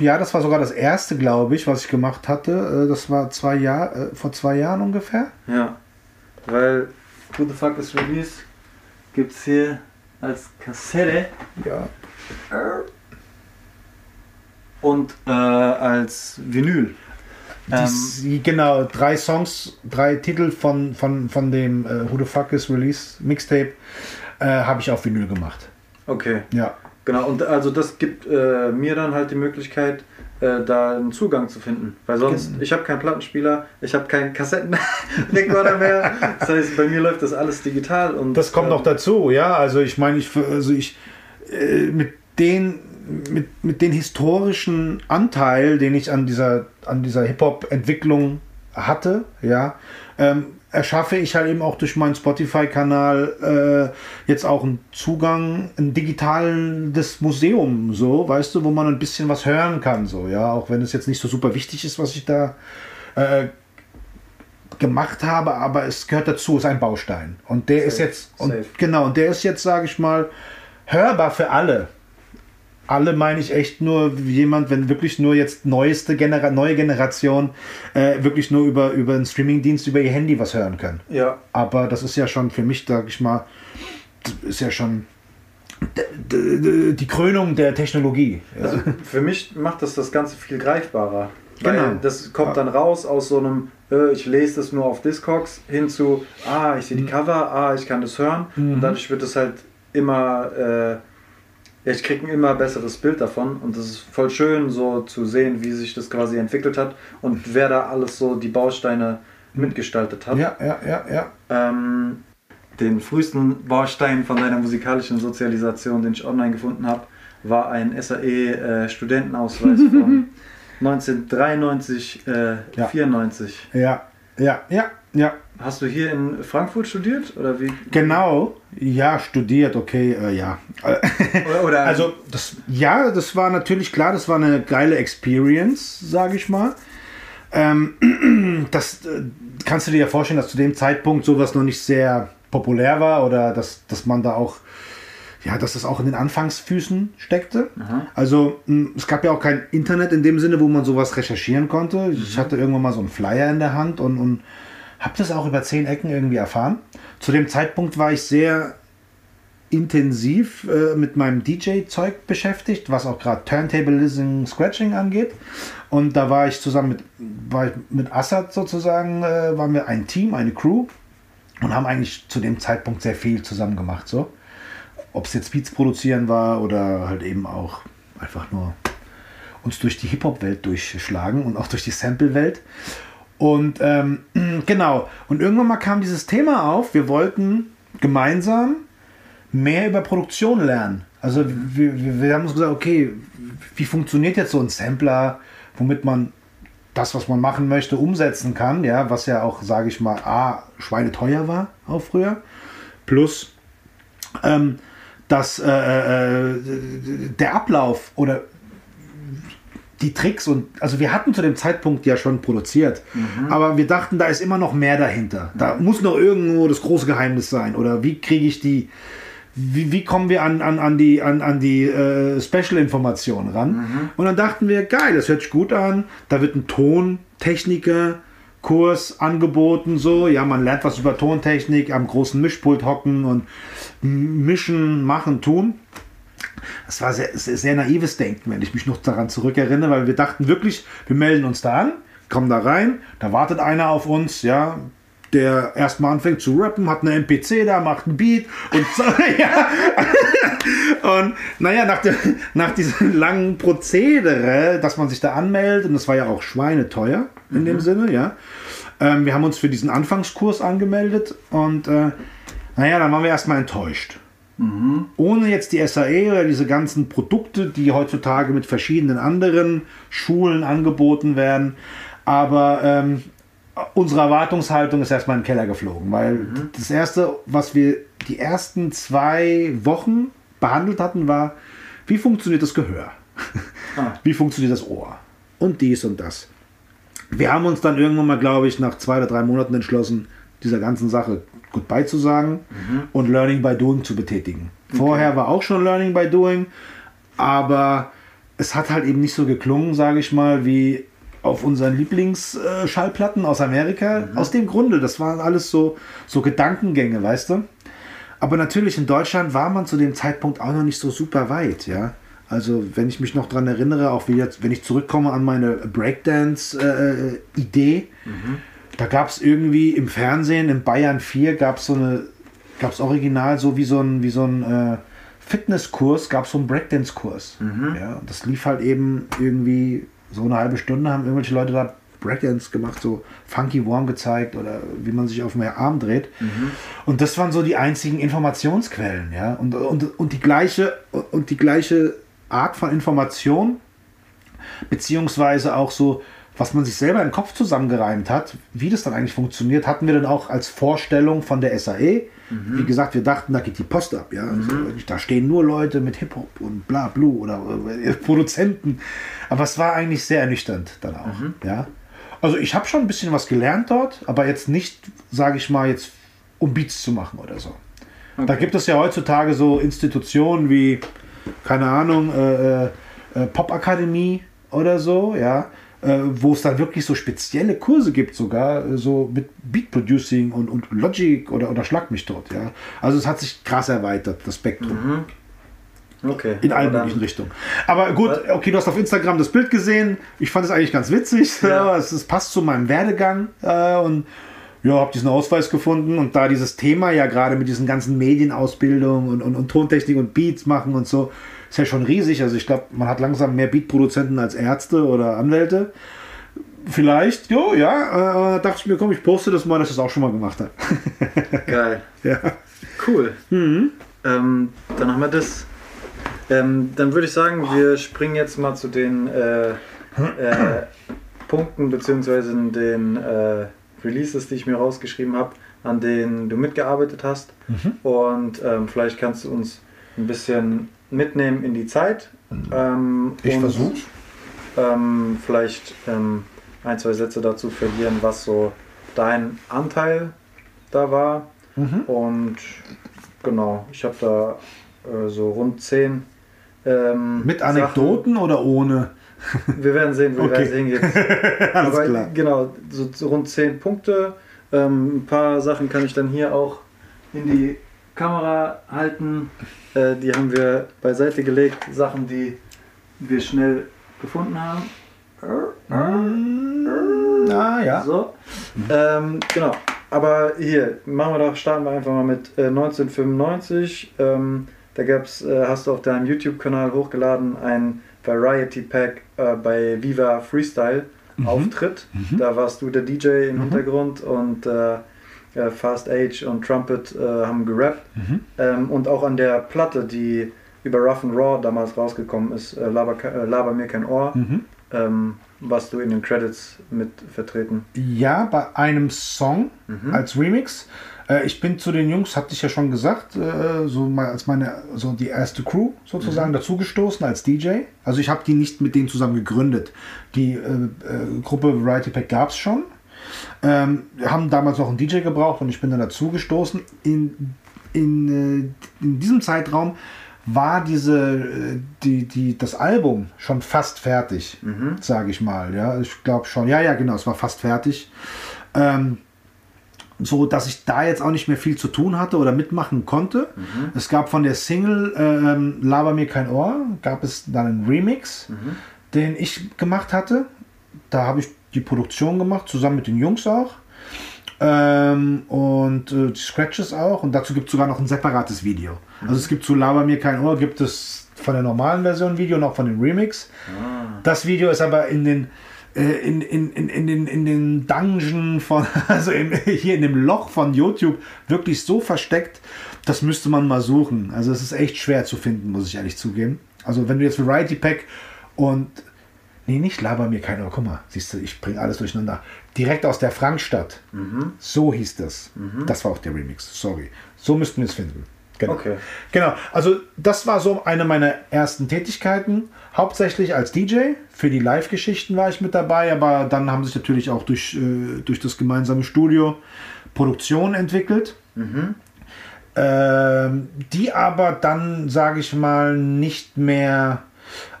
Ja, das war sogar das erste, glaube ich, was ich gemacht hatte. Äh, das war zwei Jahr, äh, vor zwei Jahren ungefähr. Ja, weil Who the Fuck is Release gibt es hier als Kassette. Ja und äh, als Vinyl. Die, genau, drei Songs, drei Titel von, von, von dem äh, Who the Fuck is Release Mixtape äh, habe ich auf Vinyl gemacht. Okay. Ja. Genau, und also das gibt äh, mir dann halt die Möglichkeit, äh, da einen Zugang zu finden. Weil sonst, Genau. ich habe keinen Plattenspieler, ich habe keinen Kassettenrekorder mehr. Das heißt, bei mir läuft das alles digital. Und, Das kommt äh, noch dazu, ja. Also ich meine, ich, also ich äh, mit den mit, mit den historischen Anteil, den ich an dieser an dieser Hip Hop Entwicklung hatte, ja, ähm, erschaffe ich halt eben auch durch meinen Spotify-Kanal äh, jetzt auch einen Zugang, ein digitales Museum, so, weißt du, wo man ein bisschen was hören kann, so, ja, auch wenn es jetzt nicht so super wichtig ist, was ich da äh, gemacht habe, aber es gehört dazu, ist ein Baustein. Und der ist Safe, jetzt, und safe. genau, und der ist jetzt, sage ich mal, hörbar für alle. Alle meine ich echt nur jemand, wenn wirklich nur jetzt neueste Genera neue Generation äh, wirklich nur über, über einen Streamingdienst, über ihr Handy was hören können. Ja, Aber das ist ja schon für mich, sage ich mal, das ist ja schon die Krönung der Technologie. Also für mich macht das das Ganze viel greifbarer. Weil Genau. das kommt dann raus aus so einem, äh, ich lese das nur auf Discogs, hin zu, ah, ich sehe Mhm. die Cover, ah, ich kann das hören. Und dadurch wird es halt immer, äh, ja, ich kriege ein immer besseres Bild davon. Und das ist voll schön, so zu sehen, wie sich das quasi entwickelt hat und wer da alles so die Bausteine mitgestaltet hat. ja, ja, ja, ja. Ähm, den frühesten Baustein von deiner musikalischen Sozialisation, den ich online gefunden habe, war ein SAE-Studentenausweis von 1993, äh, Ja. 94. Ja, ja, ja, ja. Hast du hier in Frankfurt studiert oder wie? Genau, ja, studiert, okay, äh, ja. Oder, Also, das, ja, das war natürlich klar, das war eine geile Experience, sage ich mal. Ähm, das äh, kannst du dir ja vorstellen, dass zu dem Zeitpunkt sowas noch nicht sehr populär war oder dass, dass man da auch, ja, dass das auch in den Anfangsfüßen steckte. Also, mh, es gab ja auch kein Internet in dem Sinne, wo man sowas recherchieren konnte. Ich hatte irgendwann mal so einen Flyer in der Hand und, und habe das auch über zehn Ecken irgendwie erfahren. Zu dem Zeitpunkt war ich sehr intensiv äh, mit meinem DJ-Zeug beschäftigt, was auch gerade Turntablism, Scratching angeht. Und da war ich zusammen mit, war mit Assad sozusagen, äh, waren wir ein Team, eine Crew und haben eigentlich zu dem Zeitpunkt sehr viel zusammen gemacht. So. Ob es jetzt Beats produzieren war oder halt eben auch einfach nur uns durch die Hip-Hop-Welt durchschlagen und auch durch die Sample-Welt. Und ähm, genau, und irgendwann mal kam dieses Thema auf, wir wollten gemeinsam mehr über Produktion lernen. Also wir, wir, wir haben uns gesagt, okay, wie funktioniert jetzt so ein Sampler, womit man das, was man machen möchte, umsetzen kann, ja, was ja auch, sage ich mal, A, schweineteuer war, auch früher, plus ähm, dass äh, äh, der Ablauf oder die Tricks und also wir hatten zu dem Zeitpunkt ja schon produziert, aber wir dachten, da ist immer noch mehr dahinter. Da muss noch irgendwo das große Geheimnis sein oder wie kriege ich die wie, wie kommen wir an, an, an die, an, an die äh, Special-Informationen ran? Und dann dachten wir, geil, das hört sich gut an. Da wird ein Tontechniker Kurs angeboten, so. Ja, man lernt was über Tontechnik, am großen Mischpult hocken und mischen, machen, tun. Das war sehr, sehr, sehr naives Denken, wenn ich mich noch daran zurückerinnere, weil wir dachten wirklich, wir melden uns da an, kommen da rein, da wartet einer auf uns, ja, der erstmal anfängt zu rappen, hat eine MPC da, macht einen Beat und so, ja. Und naja, nach, der, nach diesem langen Prozedere, dass man sich da anmeldet, und das war ja auch schweineteuer in dem Sinne, ja. Ähm, wir haben uns für diesen Anfangskurs angemeldet und äh, naja, dann waren wir erstmal enttäuscht. Ohne jetzt die SAE oder diese ganzen Produkte, die heutzutage mit verschiedenen anderen Schulen angeboten werden. Aber ähm, unsere Erwartungshaltung ist erstmal in den Keller geflogen, weil das Erste, was wir die ersten zwei Wochen behandelt hatten, war, wie funktioniert das Gehör? Ah. Wie funktioniert das Ohr? Und dies und das. Wir haben uns dann irgendwann mal, glaube ich, nach zwei oder drei Monaten entschlossen, dieser ganzen Sache Goodbye zu sagen und Learning by Doing zu betätigen. Vorher war auch schon Learning by Doing, aber es hat halt eben nicht so geklungen, sage ich mal, wie auf unseren Lieblingsschallplatten aus Amerika. Aus dem Grunde, das waren alles so, so Gedankengänge, weißt du? Aber natürlich in Deutschland war man zu dem Zeitpunkt auch noch nicht so super weit, ja. Also wenn ich mich noch daran erinnere, auch wie jetzt, wenn ich zurückkomme an meine Breakdance-Idee, mhm. Da gab es irgendwie im Fernsehen, in Bayern 4 gab es so eine, gab es original so wie so ein, wie so ein äh, Fitnesskurs, gab es so einen Breakdance-Kurs. Mhm. Ja, und das lief halt eben irgendwie so eine halbe Stunde, haben irgendwelche Leute da Breakdance gemacht, so Funky Warm gezeigt oder wie man sich auf dem Arm dreht. Mhm. Und das waren so die einzigen Informationsquellen, ja. Und, und, und die gleiche und die gleiche Art von Information, beziehungsweise auch so, was man sich selber im Kopf zusammengereimt hat, wie das dann eigentlich funktioniert, hatten wir dann auch als Vorstellung von der SAE. Mhm. Wie gesagt, wir dachten, da geht die Post ab. Ja? Also, mhm. da stehen nur Leute mit Hip-Hop und bla blu oder äh, Produzenten. Aber es war eigentlich sehr ernüchternd dann auch. Mhm. Ja? Also ich habe schon ein bisschen was gelernt dort, aber jetzt nicht, sage ich mal, jetzt um Beats zu machen oder so. Okay. Da gibt es ja heutzutage so Institutionen wie, keine Ahnung, äh, äh, äh Popakademie oder so, ja, äh, wo es dann wirklich so spezielle Kurse gibt, sogar äh, so mit Beat Producing und, und Logic oder, oder Schlag mich dort, ja. Also es hat sich krass erweitert, das Spektrum. Mhm. Okay. In allen möglichen Richtungen. Aber gut, okay, du hast auf Instagram das Bild gesehen. Ich fand es eigentlich ganz witzig. Ja. es, es, passt zu meinem Werdegang. Äh, und ja, habe diesen Ausweis gefunden. Und da dieses Thema ja gerade mit diesen ganzen Medienausbildungen und, und, und Tontechnik und Beats machen und so, ist ja schon riesig. Also ich glaube, man hat langsam mehr Beatproduzenten als Ärzte oder Anwälte. Vielleicht, jo, ja, äh, dachte ich mir, komm, ich poste das mal, dass ich das auch schon mal gemacht habe. Geil. ja. Cool. Mhm. Ähm, dann haben wir das ähm, dann würde ich sagen, wir springen jetzt mal zu den äh, äh, Punkten bzw. den äh, Releases, die ich mir rausgeschrieben habe, an denen du mitgearbeitet hast. Mhm. Und ähm, vielleicht kannst du uns ein bisschen mitnehmen in die Zeit. Ähm, ich versuche. Ähm, vielleicht ähm, ein, zwei Sätze dazu verlieren, was so dein Anteil da war. Mhm. Und genau, ich habe da äh, so rund zehn ähm, Mit Anekdoten Sachen. oder ohne? Wir werden sehen, wir okay. werden sehen jetzt. Alles Aber klar. genau, so, so, rund 10 Punkte. Ähm, ein paar Sachen kann ich dann hier auch in die Kamera halten. Äh, die haben wir beiseite gelegt. Sachen, die wir schnell gefunden haben. Ah, ja. So. Ähm, genau. Aber hier, machen wir doch, starten wir einfach mal mit äh, 1995. Ähm, da gab's, äh, hast du auf deinem YouTube-Kanal hochgeladen ein Variety Pack äh, bei Viva Freestyle mhm. Auftritt. Mhm. Da warst du der DJ im mhm. Hintergrund und äh, Fast Age und Trumpet äh, haben gerappt. Mhm. Ähm, und auch an der Platte, die über Rough and Raw damals rausgekommen ist, äh, Laber, äh, Laber mir kein Ohr, mhm. ähm, warst du in den Credits mit vertreten. Ja, bei einem Song mhm. als Remix. Äh, ich bin zu den Jungs, hatte ich ja schon gesagt, äh, so mal als meine, so die erste Crew sozusagen mhm. dazugestoßen als DJ. Also ich habe die nicht mit denen zusammen gegründet. Die Gruppe Variety Pack gab es schon. Ähm, wir haben damals noch einen DJ gebraucht und ich bin dann dazugestoßen. In, in, äh, in diesem Zeitraum war diese, die, die, das Album schon fast fertig, mhm. sage ich mal. Ja, ich glaube schon. Ja, ja, genau, es war fast fertig. Ähm, so dass ich da jetzt auch nicht mehr viel zu tun hatte oder mitmachen konnte. Mhm. Es gab von der Single ähm, Laber mir kein Ohr, gab es dann einen Remix, mhm. den ich gemacht hatte. Da habe ich die Produktion gemacht, zusammen mit den Jungs auch. Ähm, und äh, die Scratches auch. Und dazu gibt es sogar noch ein separates Video. Mhm. Also es gibt zu Laber mir kein Ohr, gibt es von der normalen Version Video und auch von dem Remix. Ah. Das Video ist aber in den äh, in, in, in, in, den, in den Dungeon von, also im, hier in dem Loch von YouTube wirklich so versteckt, das müsste man mal suchen. Also es ist echt schwer zu finden, muss ich ehrlich zugeben. Also wenn du jetzt Variety Pack und Nee, nicht laber mir keiner. Guck mal, siehst du, ich bringe alles durcheinander. Direkt aus der Frankstadt. Mhm. So hieß das. Mhm. Das war auch der Remix. Sorry. So müssten wir es finden. Genau. Okay. Genau. Also das war so eine meiner ersten Tätigkeiten. Hauptsächlich als DJ. Für die Live-Geschichten war ich mit dabei, aber dann haben sich natürlich auch durch, äh, durch das gemeinsame Studio Produktionen entwickelt. Mhm. Ähm, die aber dann, sage ich mal, nicht mehr,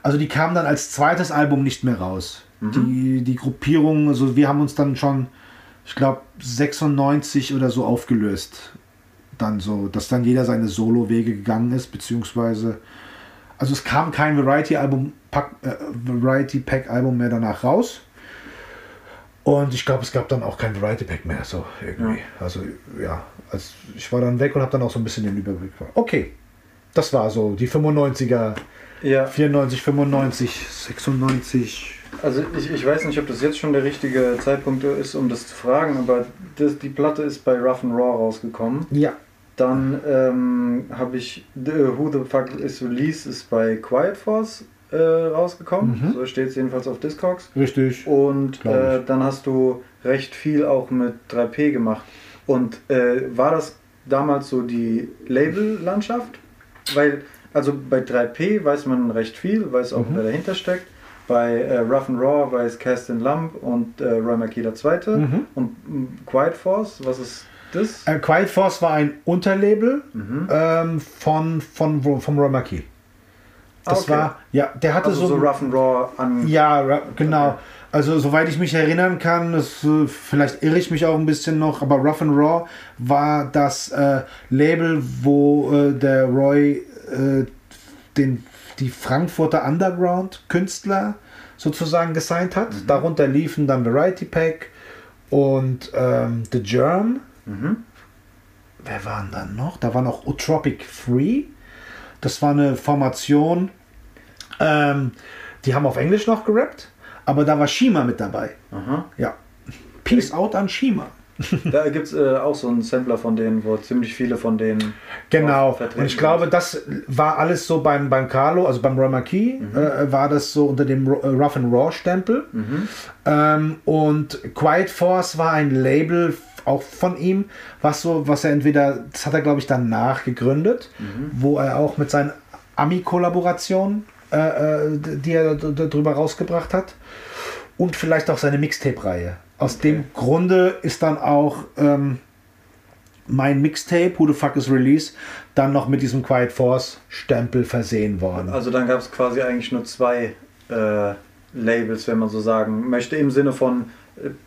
also die kamen dann als zweites Album nicht mehr raus. Mhm. Die, die Gruppierung, also wir haben uns dann schon, ich glaube, 96 oder so aufgelöst. Dann so, dass dann jeder seine Solo-Wege gegangen ist, beziehungsweise also es kam kein Variety-Album, äh, Variety Pack-Album mehr danach raus. Und ich glaube, es gab dann auch kein Variety Pack mehr, so irgendwie. Ja. Also ja, also ich war dann weg und habe dann auch so ein bisschen den Überblick. Okay, das war so die 95er, ja. 94, 95, 96. Also ich, ich weiß nicht, ob das jetzt schon der richtige Zeitpunkt ist, um das zu fragen, aber das, die Platte ist bei Rough and Raw rausgekommen. Ja. Dann ähm, habe ich The, Who the Fuck is Release ist bei Quiet Force äh, rausgekommen. Mhm. So steht es jedenfalls auf Discogs. Richtig. Und äh, dann hast du recht viel auch mit 3P gemacht. Und äh, war das damals so die Label-Landschaft? Weil, also bei 3P weiß man recht viel, weiß auch, mhm. wer dahinter steckt. Bei äh, Rough and Raw weiß Castin Lump und äh, Roy McKee der Zweite. Mhm. Und Quiet Force, was ist das? Äh, Quiet Force war ein Unterlabel mhm. ähm, von, von, von Roy McKee. Das okay. war, ja, der hatte also so, so Rough and Raw an. Ja, genau. Okay. Also soweit ich mich erinnern kann, das, äh, vielleicht irre ich mich auch ein bisschen noch, aber Rough and Raw war das äh, Label, wo äh, der Roy äh, den, die Frankfurter Underground-Künstler sozusagen gesigned hat. Mhm. Darunter liefen dann Variety Pack und ähm, The Germ. Mhm. Wer waren dann noch? Da war noch Utropic Free. Das war eine Formation, ähm, die haben auf Englisch noch gerappt, aber da war Shima mit dabei. Aha. Ja. Peace out an Shima. Da gibt es äh, auch so einen Sampler von denen, wo ziemlich viele von denen. Genau. Und ich glaube, das war alles so beim, beim Carlo, also beim Rama Key, mhm. äh, war das so unter dem äh, Rough and Raw Stempel. Mhm. Ähm, und Quiet Force war ein Label auch von ihm, was so, was er entweder, das hat er glaube ich danach gegründet, mhm. wo er auch mit seinen Ami-Kollaborationen, äh, äh die er darüber rausgebracht hat, und vielleicht auch seine Mixtape-Reihe. Aus okay. dem Grunde ist dann auch ähm, mein Mixtape, Who the Fuck is Release, dann noch mit diesem Quiet Force Stempel versehen worden. Also dann gab es quasi eigentlich nur zwei äh, Labels, wenn man so sagen möchte, im Sinne von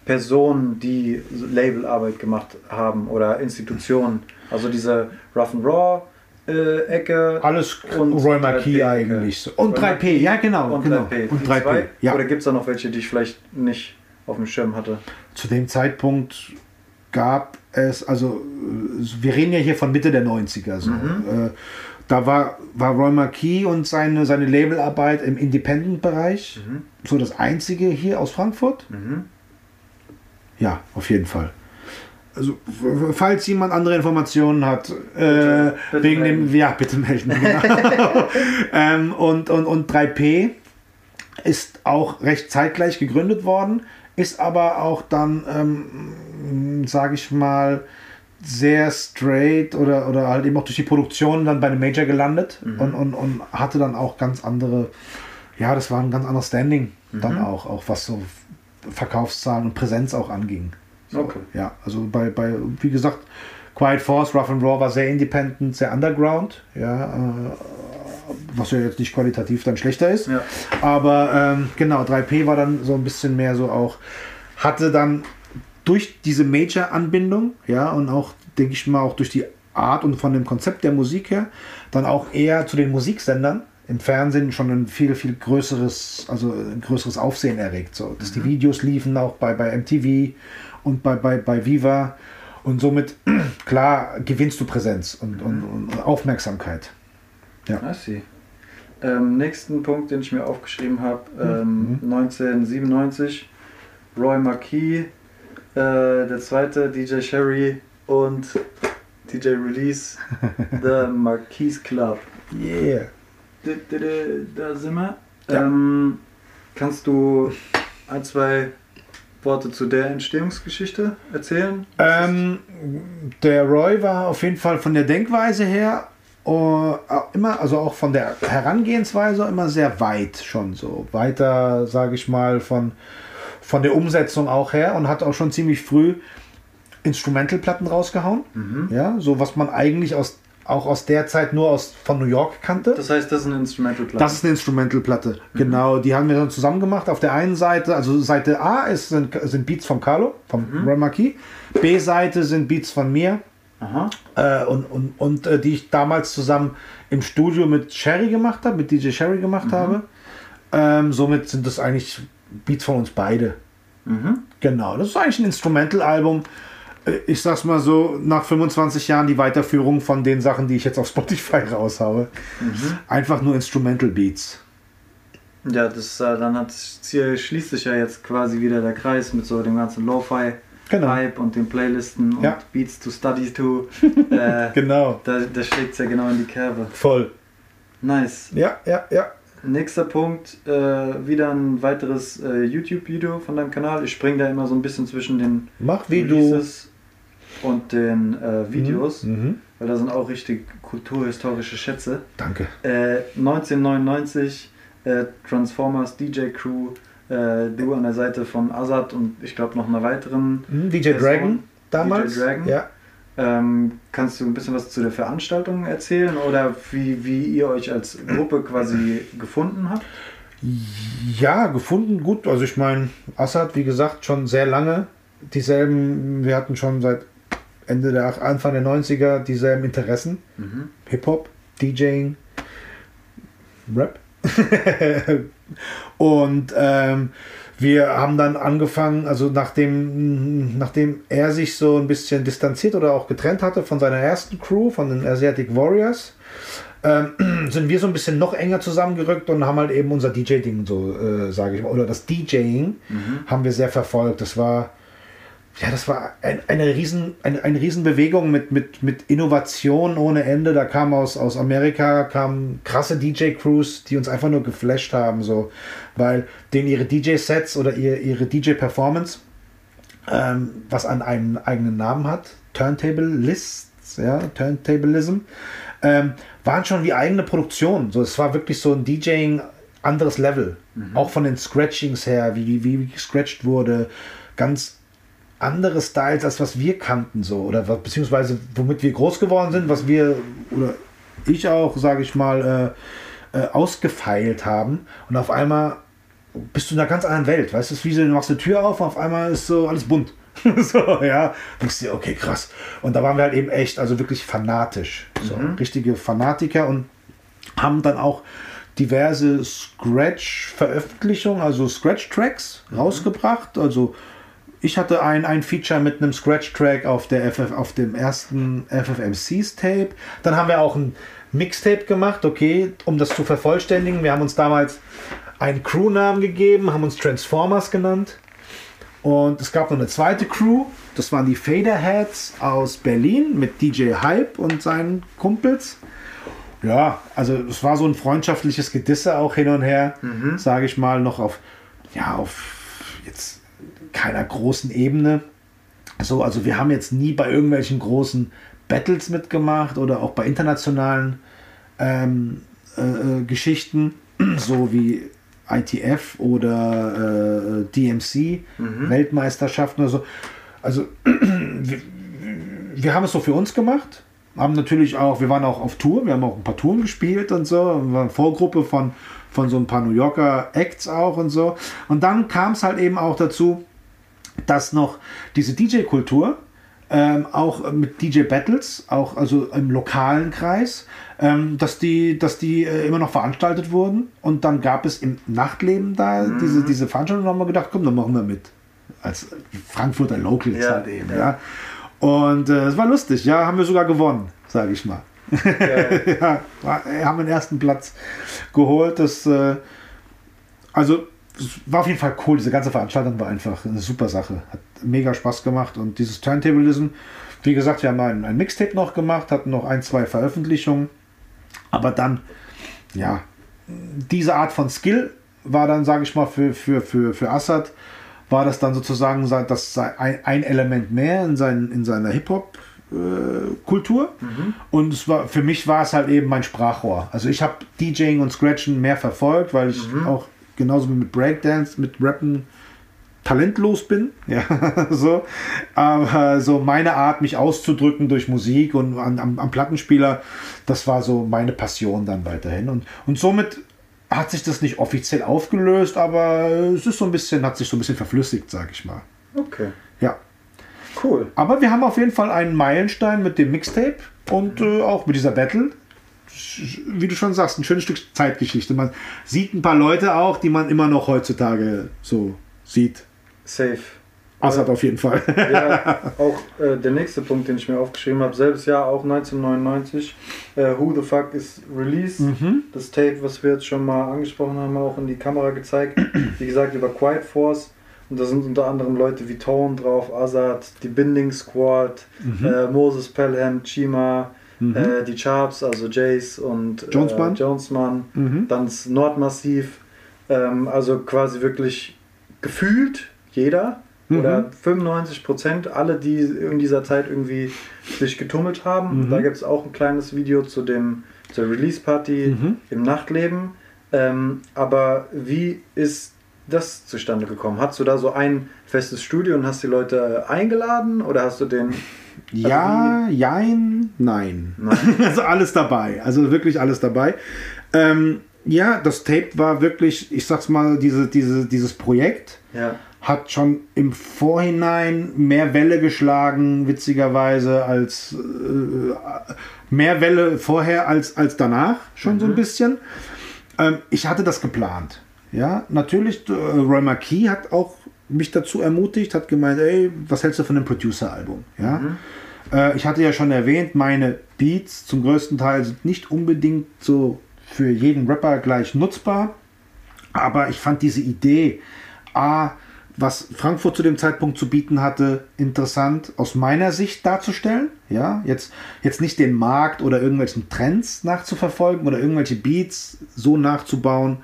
Personen, die Labelarbeit gemacht haben oder Institutionen. Also diese Rough and Raw äh, Ecke. Alles und Roy Marquis eigentlich. So. Und 3P, ja genau. Und genau. 3P. Und 3P. Ja. Oder gibt es da noch welche, die ich vielleicht nicht auf dem Schirm hatte? Zu dem Zeitpunkt gab es, also wir reden ja hier von Mitte der 90er. So. Mhm. Äh, da war, war Roy Marquis und seine, seine Labelarbeit im Independent-Bereich mhm. so das einzige hier aus Frankfurt. Mhm. Ja, auf jeden Fall. Also, falls jemand andere Informationen hat, äh, bitte wegen melden. dem, ja, bitte melden. Genau. ähm, und, und, und 3P ist auch recht zeitgleich gegründet worden, ist aber auch dann, ähm, sage ich mal, sehr straight oder, oder halt eben auch durch die Produktion dann bei einem Major gelandet mhm. und, und, und hatte dann auch ganz andere, ja, das war ein ganz anderes Standing mhm. dann auch, auch was so Verkaufszahlen und Präsenz auch anging. So, okay. Ja, also bei, bei, wie gesagt, Quiet Force, Rough and Raw war sehr independent, sehr underground, ja, äh, was ja jetzt nicht qualitativ dann schlechter ist. Ja. Aber ähm, genau, 3P war dann so ein bisschen mehr so auch, hatte dann durch diese Major-Anbindung, ja, und auch, denke ich mal, auch durch die Art und von dem Konzept der Musik her, dann auch eher zu den Musiksendern im Fernsehen schon ein viel, viel größeres, also größeres Aufsehen erregt. So, dass mhm. die Videos liefen auch bei, bei MTV und bei, bei, bei Viva. Und somit, klar, gewinnst du Präsenz und, und, mhm. und Aufmerksamkeit. Ja. I see. Ähm, nächsten Punkt, den ich mir aufgeschrieben habe, ähm, mhm. 1997, Roy Marquis, äh, der zweite DJ Sherry und DJ Release, The Marquis Club. Yeah da sind wir. Ja. Ähm, kannst du ein, zwei Worte zu der Entstehungsgeschichte erzählen? Ähm, der Roy war auf jeden Fall von der Denkweise her uh, immer, also auch von der Herangehensweise immer sehr weit schon so. Weiter, sage ich mal, von, von der Umsetzung auch her und hat auch schon ziemlich früh Instrumentalplatten rausgehauen. Mhm. Ja, so was man eigentlich aus auch aus der Zeit nur aus, von New York kannte. Das heißt, das ist eine Instrumentalplatte. Das ist eine Instrumentalplatte, mhm. genau. Die haben wir dann zusammen gemacht. Auf der einen Seite, also Seite A ist, sind, sind Beats von Carlo, vom mhm. Ron B-Seite sind Beats von mir Äh, und und, und äh, die ich damals zusammen im Studio mit Sherry gemacht habe, mit DJ Sherry gemacht habe. Ähm, somit sind das eigentlich Beats von uns beide. Genau, das ist eigentlich ein Instrumental-Album. Ich sag's mal so, nach 25 Jahren die Weiterführung von den Sachen, die ich jetzt auf Spotify raushaue. Einfach nur Instrumental Beats. Ja, das äh, dann hat hier schließt sich ja jetzt quasi wieder der Kreis mit so dem ganzen Lo-Fi Genau. Hype und den Playlisten und Ja. Beats to Study to. äh, Genau. da, da schlägt ja genau in die Kerbe. Voll. Nice. Ja, ja, ja. Nächster Punkt, äh, wieder ein weiteres äh, YouTube-Video von deinem Kanal. Ich springe da immer so ein bisschen zwischen den Mach wie du. Und den äh, Videos, Mhm. weil da sind auch richtig kulturhistorische Schätze. Danke. Äh, 1999 äh, Transformers DJ Crew, äh, du an der Seite von Azad und ich glaube noch einer weiteren. Mhm, DJ Person. Dragon damals. DJ Dragon. Ja. Ähm, kannst du ein bisschen was zu der Veranstaltung erzählen oder wie, wie ihr euch als Gruppe quasi gefunden habt? Ja, gefunden, gut. Also ich meine, Assad, wie gesagt, schon sehr lange dieselben, wir hatten schon seit Ende der, Anfang der 90er dieselben Interessen. Hip-Hop, DJing, Rap. Und ähm, wir haben dann angefangen, also nachdem, nachdem er sich so ein bisschen distanziert oder auch getrennt hatte von seiner ersten Crew, von den Asiatic Warriors, ähm, sind wir so ein bisschen noch enger zusammengerückt und haben halt eben unser DJ-Ding so, äh, sage ich mal, oder das DJing haben wir sehr verfolgt. Das war, ja, das war ein, eine, riesen, eine, eine Riesenbewegung mit, mit, mit Innovation ohne Ende. Da kam aus, aus Amerika kamen krasse DJ-Crews, die uns einfach nur geflasht haben, so, weil denen ihre DJ-Sets oder ihr, ihre DJ-Performance, ähm, was an einen eigenen Namen hat, Turntablists, ja, Turntablism, ähm, waren schon wie eigene Produktionen. So, es war wirklich so ein DJing anderes Level. Auch von den Scratchings her, wie, wie, wie gescratcht wurde, ganz andere Styles, als was wir kannten, so oder was- beziehungsweise womit wir groß geworden sind, was wir oder ich auch, sage ich mal, äh, äh, ausgefeilt haben. Und auf einmal bist du in einer ganz anderen Welt. Weißt du, wie so, du machst eine Tür auf und auf einmal ist so alles bunt. so, ja. Denkst dir, okay, krass. Und da waren wir halt eben echt, also wirklich fanatisch. So, richtige Fanatiker und haben dann auch diverse Scratch-Veröffentlichungen, also Scratch-Tracks rausgebracht. Also ich hatte ein, ein Feature mit einem Scratch-Track auf, der FF, auf dem ersten FFMCs-Tape. Dann haben wir auch ein Mixtape gemacht, okay, um das zu vervollständigen. Wir haben uns damals einen Crew-Namen gegeben, haben uns Transformers genannt. Und es gab noch eine zweite Crew, das waren die Faderheads aus Berlin mit DJ Hype und seinen Kumpels. Ja, also es war so ein freundschaftliches Gedisse auch hin und her, sage ich mal, noch auf, ja, auf jetzt keiner großen Ebene. So, also wir haben jetzt nie bei irgendwelchen großen Battles mitgemacht oder auch bei internationalen ähm, äh, äh, Geschichten, so wie ITF oder äh, DMC, Weltmeisterschaften oder so. Also wir, wir haben es so für uns gemacht, haben natürlich auch, wir waren auch auf Tour, wir haben auch ein paar Touren gespielt und so, wir waren Vorgruppe von, von so ein paar New Yorker Acts auch und so. Und dann kam es halt eben auch dazu, dass noch diese DJ-Kultur ähm, auch mit DJ-Battles, auch also im lokalen Kreis, ähm, dass die, dass die äh, immer noch veranstaltet wurden. Und dann gab es im Nachtleben da diese, diese Veranstaltung und haben wir gedacht, komm, dann machen wir mit. Als Frankfurter Locals Ja, halt eben, ja. ja. Und äh, es war lustig, ja, haben wir sogar gewonnen, sage ich mal. ja, äh, haben den ersten Platz geholt. Das, äh, also, war auf jeden Fall cool. Diese ganze Veranstaltung war einfach eine super Sache. Hat mega Spaß gemacht. Und dieses Turntablism, wie gesagt, wir haben ein, ein Mixtape noch gemacht, hatten noch ein, zwei Veröffentlichungen. Aber dann, ja, diese Art von Skill war dann, sage ich mal, für, für, für, für Assad, war das dann sozusagen das ein, Element mehr in, sein, in seiner Hip-Hop-Kultur. Und es war, für mich war es halt eben mein Sprachrohr. Also ich habe DJing und Scratchen mehr verfolgt, weil ich auch genauso wie mit Breakdance, mit Rappen talentlos bin. Ja, so. Aber so meine Art, mich auszudrücken durch Musik und an, am, am Plattenspieler, das war so meine Passion dann weiterhin. Und, und somit hat sich das nicht offiziell aufgelöst, aber es ist so ein bisschen, hat sich so ein bisschen verflüssigt, sag ich mal. Okay. Ja. Cool. Aber wir haben auf jeden Fall einen Meilenstein mit dem Mixtape und äh, auch mit dieser Battle. Wie du schon sagst, ein schönes Stück Zeitgeschichte. Man sieht ein paar Leute auch, die man immer noch heutzutage so sieht. Safe. Assad auf jeden Fall. ja, auch äh, der nächste Punkt, den ich mir aufgeschrieben habe, selbes Jahr, auch 1999, äh, Who the Fuck is Released. Mhm. Das Tape, was wir jetzt schon mal angesprochen haben, auch in die Kamera gezeigt. Wie gesagt, über Quiet Force. Und da sind unter anderem Leute wie Tone drauf, Azad, die Binding Squad, mhm. äh, Moses Pelham, Chima, mhm. äh, die Charps, also Jace und äh, Jonesman, Jonesman mhm. dann das Nordmassiv. Ähm, also quasi wirklich gefühlt jeder mhm. oder 95 Prozent, alle, die in dieser Zeit irgendwie sich getummelt haben. Mhm. Da gibt es auch ein kleines Video zu dem zur Release Party mhm. im Nachtleben. Ähm, aber wie ist das zustande gekommen? Hast du da so ein festes Studio und hast die Leute eingeladen oder hast du den. Also ja, jein, nein. nein. also alles dabei. Also wirklich alles dabei. Ähm, ja, das Tape war wirklich, ich sag's mal, diese, diese, dieses Projekt ja. hat schon im Vorhinein mehr Welle geschlagen, witzigerweise, als äh, mehr Welle vorher als, als danach, schon mhm. so ein mhm. bisschen. Ähm, ich hatte das geplant. Ja, natürlich, äh, Roy Marquis hat auch mich dazu ermutigt, hat gemeint, ey, was hältst du von einem Producer-Album? Ja. Mhm. Äh, ich hatte ja schon erwähnt, meine Beats zum größten Teil sind nicht unbedingt so für jeden Rapper gleich nutzbar, aber ich fand diese Idee, A, was Frankfurt zu dem Zeitpunkt zu bieten hatte, interessant aus meiner Sicht darzustellen. Ja, jetzt, jetzt nicht den Markt oder irgendwelchen Trends nachzuverfolgen oder irgendwelche Beats so nachzubauen,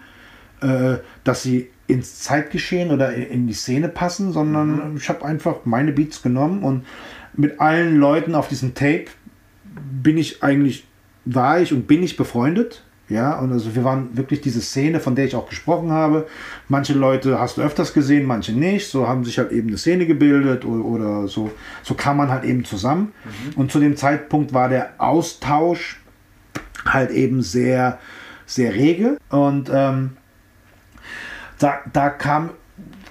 äh, dass sie ins Zeitgeschehen oder in die Szene passen, sondern mhm. ich habe einfach meine Beats genommen und mit allen Leuten auf diesem Tape bin ich eigentlich, war ich und bin ich befreundet. Ja, und also wir waren wirklich diese Szene, von der ich auch gesprochen habe. Manche Leute hast du öfters gesehen, manche nicht. So haben sich halt eben eine Szene gebildet oder, oder so. So kam man halt eben zusammen. Mhm. Und zu dem Zeitpunkt war der Austausch halt eben sehr, sehr rege. Und ähm, da, da kam,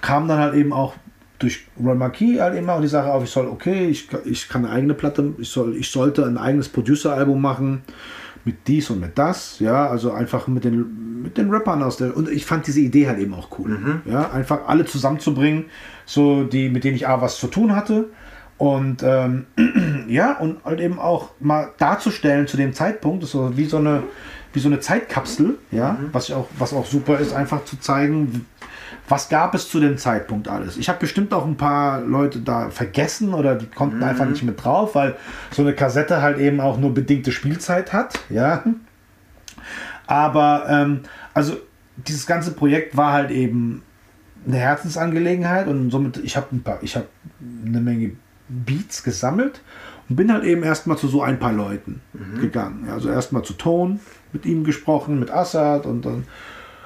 kam dann halt eben auch durch Ron Marquis halt eben auch die Sache auf, ich soll, okay, ich, ich kann eine eigene Platte, ich, soll, ich sollte ein eigenes Producer-Album machen mit dies und mit das, ja, also einfach mit den, mit den Rappern aus der, und ich fand diese Idee halt eben auch cool, mhm. ja, einfach alle zusammenzubringen, so die, mit denen ich A, was zu tun hatte und ähm, ja, und halt eben auch mal darzustellen zu dem Zeitpunkt, so wie so eine, wie so eine Zeitkapsel, ja, mhm. was auch, was auch super ist, einfach zu zeigen, was gab es zu dem Zeitpunkt alles. Ich habe bestimmt auch ein paar Leute da vergessen oder die konnten mhm. einfach nicht mit drauf, weil so eine Kassette halt eben auch nur bedingte Spielzeit hat, ja. Aber ähm, also dieses ganze Projekt war halt eben eine Herzensangelegenheit und somit ich habe ein paar, ich habe eine Menge Beats gesammelt und bin halt eben erstmal zu so ein paar Leuten mhm. gegangen. Also erstmal zu Tone, mit ihm gesprochen, mit Assad und dann.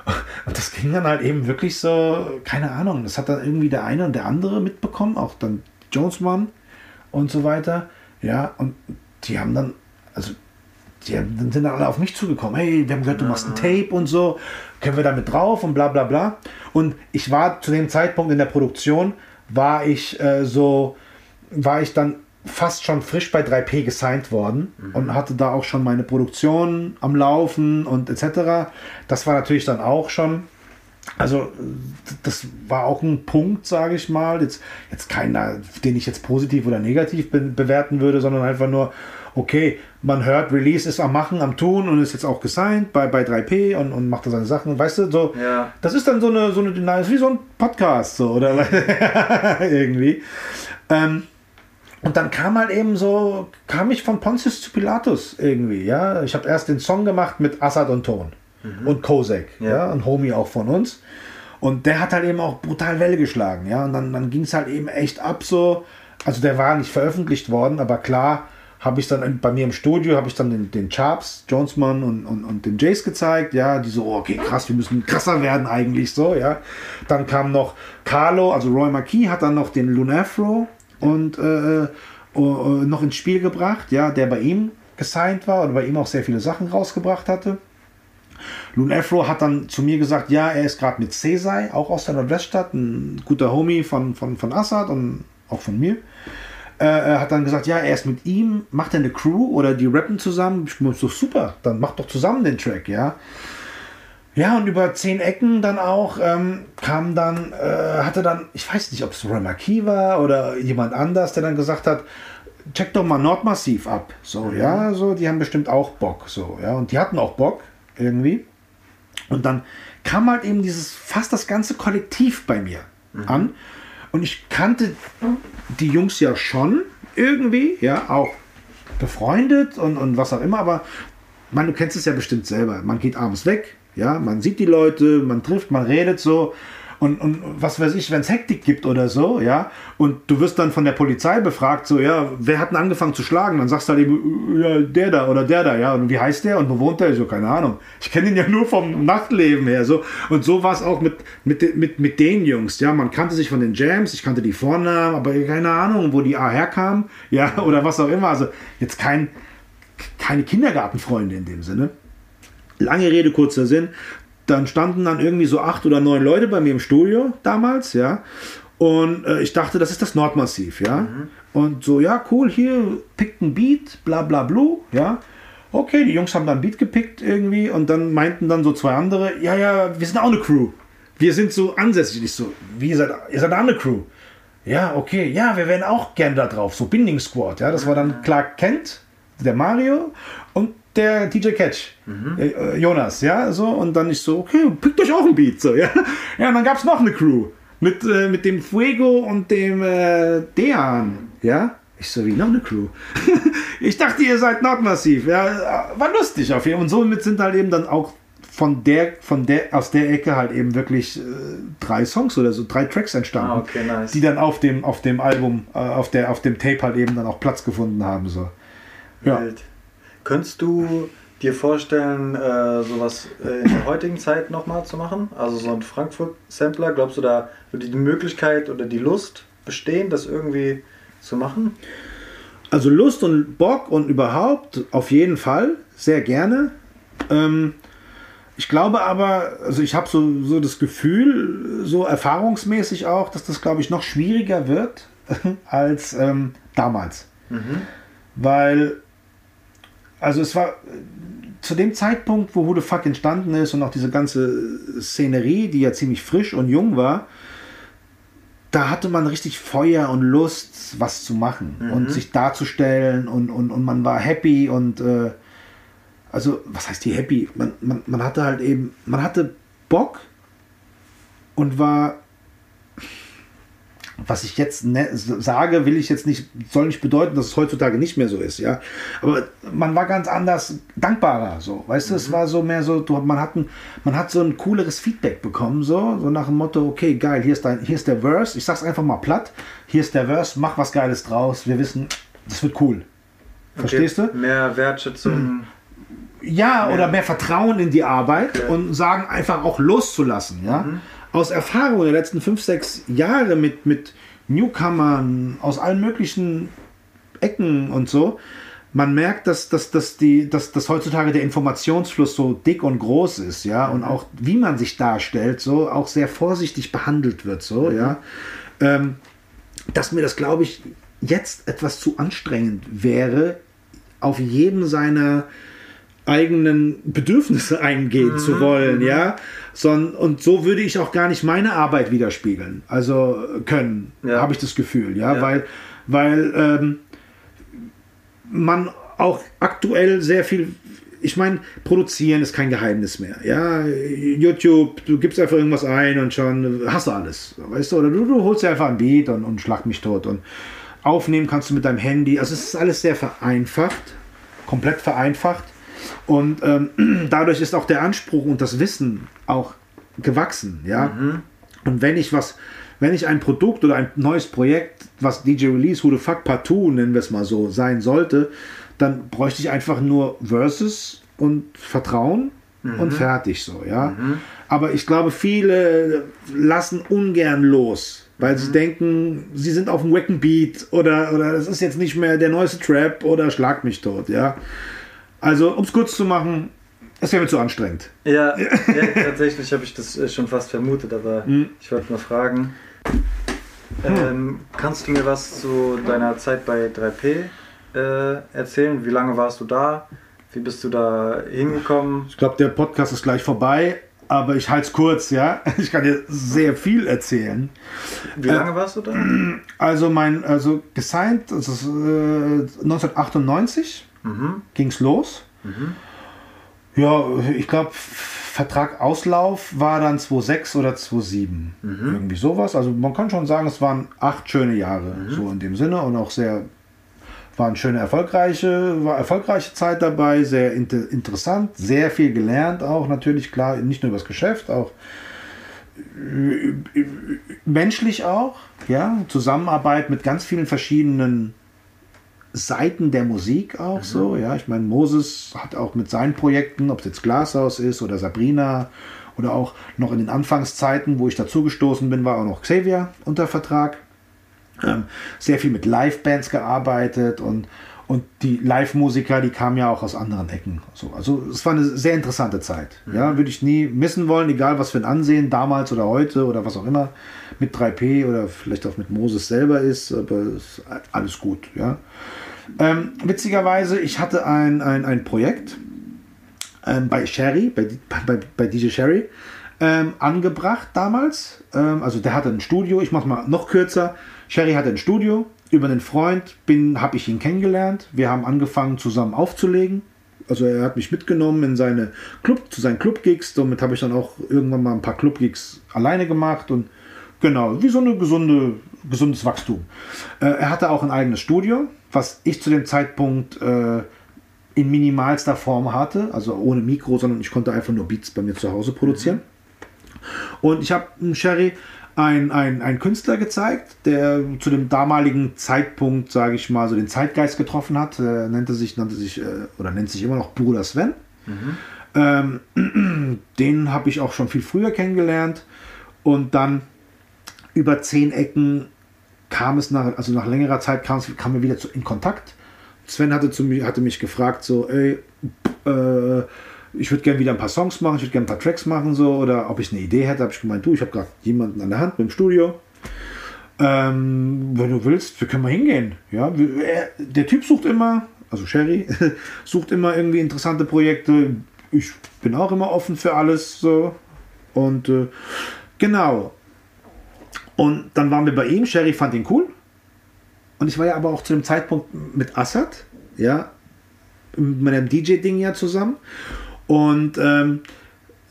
Und das ging dann halt eben wirklich so, keine Ahnung, das hat dann irgendwie der eine und der andere mitbekommen, auch dann Jonesman und so weiter. Ja, und die haben dann, also die sind dann alle auf mich zugekommen. Hey, wir haben gehört, du machst ein Tape und so. Können wir da mit drauf und bla bla bla. Und ich war zu dem Zeitpunkt in der Produktion, war ich äh, so, war ich dann fast schon frisch bei 3P gesigned worden mhm. und hatte da auch schon meine Produktion am Laufen und etc. Das war natürlich dann auch schon, also das war auch ein Punkt, sage ich mal, jetzt, jetzt keiner, den ich jetzt positiv oder negativ be bewerten würde, sondern einfach nur, okay, man hört, Release ist am Machen, am Tun und ist jetzt auch gesigned bei, bei 3P und, und macht da seine Sachen, weißt du, so, ja. das ist dann so eine, so eine Dynamik, wie so ein Podcast, so, oder irgendwie. Ähm, und dann kam halt eben so, kam ich von Pontius zu Pilatus irgendwie, ja. Ich habe erst den Song gemacht mit Assad und Ton mhm. und Kosek, ja. ja, ein Homie auch von uns. Und der hat halt eben auch brutal Welle geschlagen, ja. Und dann, dann ging es halt eben echt ab so. Also der war nicht veröffentlicht worden, aber klar habe ich dann bei mir im Studio, habe ich dann den, den Charps, Jonesman und, und, und den Jace gezeigt, ja, die so, oh, okay, krass, wir müssen krasser werden eigentlich so, ja. Dann kam noch Carlo, also Roy Marquis hat dann noch den Lunafro und äh, äh, noch ins Spiel gebracht, ja, der bei ihm gesigned war und bei ihm auch sehr viele Sachen rausgebracht hatte. Loon Afro hat dann zu mir gesagt, ja, er ist gerade mit Cesai, auch aus der Nordweststadt, ein guter Homie von, von, von Assad und auch von mir. äh, hat dann gesagt, ja, er ist mit ihm, macht er eine Crew oder die rappen zusammen. Ich bin so super, dann macht doch zusammen den Track, ja. Ja, und über zehn Ecken dann auch ähm, kam dann, äh, hatte dann, ich weiß nicht, ob es Ramaki war oder jemand anders, der dann gesagt hat, check doch mal Nordmassiv ab. So, mhm. ja, so, die haben bestimmt auch Bock, so, ja, und die hatten auch Bock irgendwie. Und dann kam halt eben dieses, fast das ganze Kollektiv bei mir mhm. an. Und ich kannte die Jungs ja schon irgendwie, ja, auch befreundet und, und was auch immer, aber man, du kennst es ja bestimmt selber. Man geht abends weg, ja, man sieht die Leute, man trifft, man redet so. Und, und was weiß ich, wenn es Hektik gibt oder so, ja, und du wirst dann von der Polizei befragt, so, ja, wer hat denn angefangen zu schlagen? Dann sagst du halt eben, ja, der da oder der da, ja, und wie heißt der und wo wohnt der? So, keine Ahnung. Ich kenne ihn ja nur vom Nachtleben her, so. Und so war es auch mit, mit, mit, mit den Jungs, ja, man kannte sich von den Jams, ich kannte die Vornamen, aber keine Ahnung, wo die A herkam, ja, oder was auch immer. Also jetzt kein, keine Kindergartenfreunde in dem Sinne. Lange Rede, kurzer Sinn. Dann standen dann irgendwie so acht oder neun Leute bei mir im Studio damals, ja. Und äh, ich dachte, das ist das Nordmassiv, ja. Mhm. Und so, ja, cool, hier, pickt ein Beat, bla bla blue, ja. Okay, die Jungs haben dann ein Beat gepickt irgendwie und dann meinten dann so zwei andere, ja, ja, wir sind auch eine Crew. Wir sind so ansässig. Ich so, wie ihr seid, ihr seid auch eine Crew. Ja, okay, ja, wir wären auch gern da drauf, so Binding Squad, ja. Das war dann Clark Kent, der Mario und der DJ Catch, mhm. äh, Jonas, ja, so, und dann ich so, okay, pickt euch auch ein Beat, so, ja. Ja, und dann gab es noch eine Crew mit, äh, mit dem Fuego und dem äh, Dean, ja. Ich so, wie noch eine Crew? ich dachte, ihr seid Nordmassiv, ja, war lustig auf jeden Fall. Und somit sind halt eben dann auch von der, von der, aus der Ecke halt eben wirklich äh, drei Songs oder so, drei Tracks entstanden, ah, okay, nice. die dann auf dem, auf dem Album, äh, auf, der, auf dem Tape halt eben dann auch Platz gefunden haben. So. Ja. Welt. Könntest du dir vorstellen, äh, sowas äh, in der heutigen Zeit nochmal zu machen? Also so ein Frankfurt-Sampler, glaubst du, da würde die Möglichkeit oder die Lust bestehen, das irgendwie zu machen? Also Lust und Bock und überhaupt auf jeden Fall, sehr gerne. Ähm, ich glaube aber, also ich habe so, so das Gefühl, so erfahrungsmäßig auch, dass das, glaube ich, noch schwieriger wird als ähm, damals. Mhm. Weil also es war zu dem Zeitpunkt, wo Who the Fuck entstanden ist und auch diese ganze Szenerie, die ja ziemlich frisch und jung war, da hatte man richtig Feuer und Lust, was zu machen mhm. und sich darzustellen und, und, und man war happy und äh, also was heißt die happy? Man, man, man hatte halt eben, man hatte Bock und war was ich jetzt ne, sage, will ich jetzt nicht, soll nicht bedeuten, dass es heutzutage nicht mehr so ist, ja. Aber man war ganz anders dankbarer, so, weißt du, es mhm. war so mehr so, man, hat ein, man hat so ein cooleres Feedback bekommen, so, so nach dem Motto, okay, geil, hier ist, dein, hier ist der Verse, ich sag's einfach mal platt, hier ist der Verse, mach was Geiles draus, wir wissen, das wird cool. Verstehst okay. du? Mehr Wertschätzung. Ja, mehr. oder mehr Vertrauen in die Arbeit okay. und sagen einfach auch loszulassen, ja. Mhm aus Erfahrung der letzten fünf, sechs Jahre mit, mit Newcomern aus allen möglichen Ecken und so, man merkt, dass, dass, dass, die, dass, dass heutzutage der Informationsfluss so dick und groß ist, ja, und auch wie man sich darstellt, so auch sehr vorsichtig behandelt wird, so, mhm. ja, ähm, dass mir das, glaube ich, jetzt etwas zu anstrengend wäre, auf jedem seiner eigenen Bedürfnisse eingehen mhm. zu wollen, ja. Son und so würde ich auch gar nicht meine Arbeit widerspiegeln, also können, ja. habe ich das Gefühl, ja, ja. weil, weil ähm, man auch aktuell sehr viel ich meine, produzieren ist kein Geheimnis mehr. Ja, YouTube, du gibst einfach irgendwas ein und schon hast du alles. Weißt du, oder du, du holst dir einfach ein Beat und, und schlag mich tot. Und aufnehmen kannst du mit deinem Handy. Also es ist alles sehr vereinfacht, komplett vereinfacht. Und ähm, dadurch ist auch der Anspruch und das Wissen auch gewachsen, ja. Mhm. Und wenn ich was, wenn ich ein Produkt oder ein neues Projekt, was DJ Release, Who the Fuck Partout, nennen wir es mal so, sein sollte, dann bräuchte ich einfach nur Verses und Vertrauen mhm. und fertig so, ja. Mhm. Aber ich glaube, viele lassen ungern los, weil mhm. sie denken, sie sind auf dem Wacken Beat oder, oder es ist jetzt nicht mehr der neueste Trap oder schlag mich tot, ja. Also, um es kurz zu machen, es wäre mir zu anstrengend. Ja, ja tatsächlich habe ich das äh, schon fast vermutet, aber mhm. ich wollte mal fragen. Ähm, kannst du mir was zu deiner Zeit bei 3P äh, erzählen? Wie lange warst du da? Wie bist du da hingekommen? Ich glaube, der Podcast ist gleich vorbei, aber ich halte es kurz, ja. Ich kann dir sehr viel erzählen. Wie lange äh, warst du da? Also mein, also gesigned, das ist, äh, 1998 mhm. ging es los. Mhm. Ja, ich glaube, Vertrag Auslauf war dann 2006 oder 2007. Mhm. Irgendwie sowas. Also man kann schon sagen, es waren acht schöne Jahre, mhm. so in dem Sinne und auch sehr, waren schöne, erfolgreiche, war erfolgreiche Zeit dabei, sehr inter interessant, sehr viel gelernt auch natürlich, klar, nicht nur über das Geschäft, auch äh, menschlich auch, ja, Zusammenarbeit mit ganz vielen verschiedenen Seiten der Musik auch mhm. so. Ja, ich meine, Moses hat auch mit seinen Projekten, ob es jetzt Glashaus ist oder Sabrina oder auch noch in den Anfangszeiten, wo ich dazugestoßen bin, war auch noch Xavier unter Vertrag. Ähm, sehr viel mit Live-Bands gearbeitet und, und die Live-Musiker, die kamen ja auch aus anderen Ecken. So, also es war eine sehr interessante Zeit. Mhm. Ja, würde ich nie missen wollen, egal was für ein Ansehen damals oder heute oder was auch immer mit 3P oder vielleicht auch mit Moses selber ist, aber ist alles gut. Ja. Ähm, witzigerweise, ich hatte ein, ein, ein Projekt ähm, bei Sherry, bei, bei, bei DJ Sherry, ähm, angebracht damals. Ähm, also der hatte ein Studio, ich mache mal noch kürzer. Sherry hatte ein Studio. Über einen Freund habe ich ihn kennengelernt. Wir haben angefangen zusammen aufzulegen. Also er hat mich mitgenommen in seine Club, zu seinen Club-Gigs. Somit habe ich dann auch irgendwann mal ein paar Club-Gigs alleine gemacht und genau, wie so ein gesunde, gesundes Wachstum. Äh, er hatte auch ein eigenes Studio was ich zu dem Zeitpunkt äh, in minimalster Form hatte, also ohne Mikro, sondern ich konnte einfach nur Beats bei mir zu Hause produzieren. Und ich habe Sherry einen ein Künstler gezeigt, der zu dem damaligen Zeitpunkt, sage ich mal, so den Zeitgeist getroffen hat. Er nannte sich, nannte sich äh, oder nennt sich immer noch Bruder Sven. Mhm. Ähm, den habe ich auch schon viel früher kennengelernt und dann über zehn Ecken kam es nach, also nach längerer Zeit kam, es, kam wir wieder zu, in Kontakt. Sven hatte, zu mir, hatte mich gefragt, so, ey, äh, ich würde gerne wieder ein paar Songs machen, ich würde gerne ein paar Tracks machen, so, oder ob ich eine Idee hätte, habe ich gemeint, du, ich habe gerade jemanden an der Hand mit dem Studio. Ähm, wenn du willst, wir können mal hingehen. Ja, der Typ sucht immer, also Sherry, sucht immer irgendwie interessante Projekte. Ich bin auch immer offen für alles. So. Und äh, genau, und dann waren wir bei ihm, Sherry fand ihn cool. Und ich war ja aber auch zu dem Zeitpunkt mit Assad, ja, mit meinem DJ-Ding ja zusammen. Und ähm,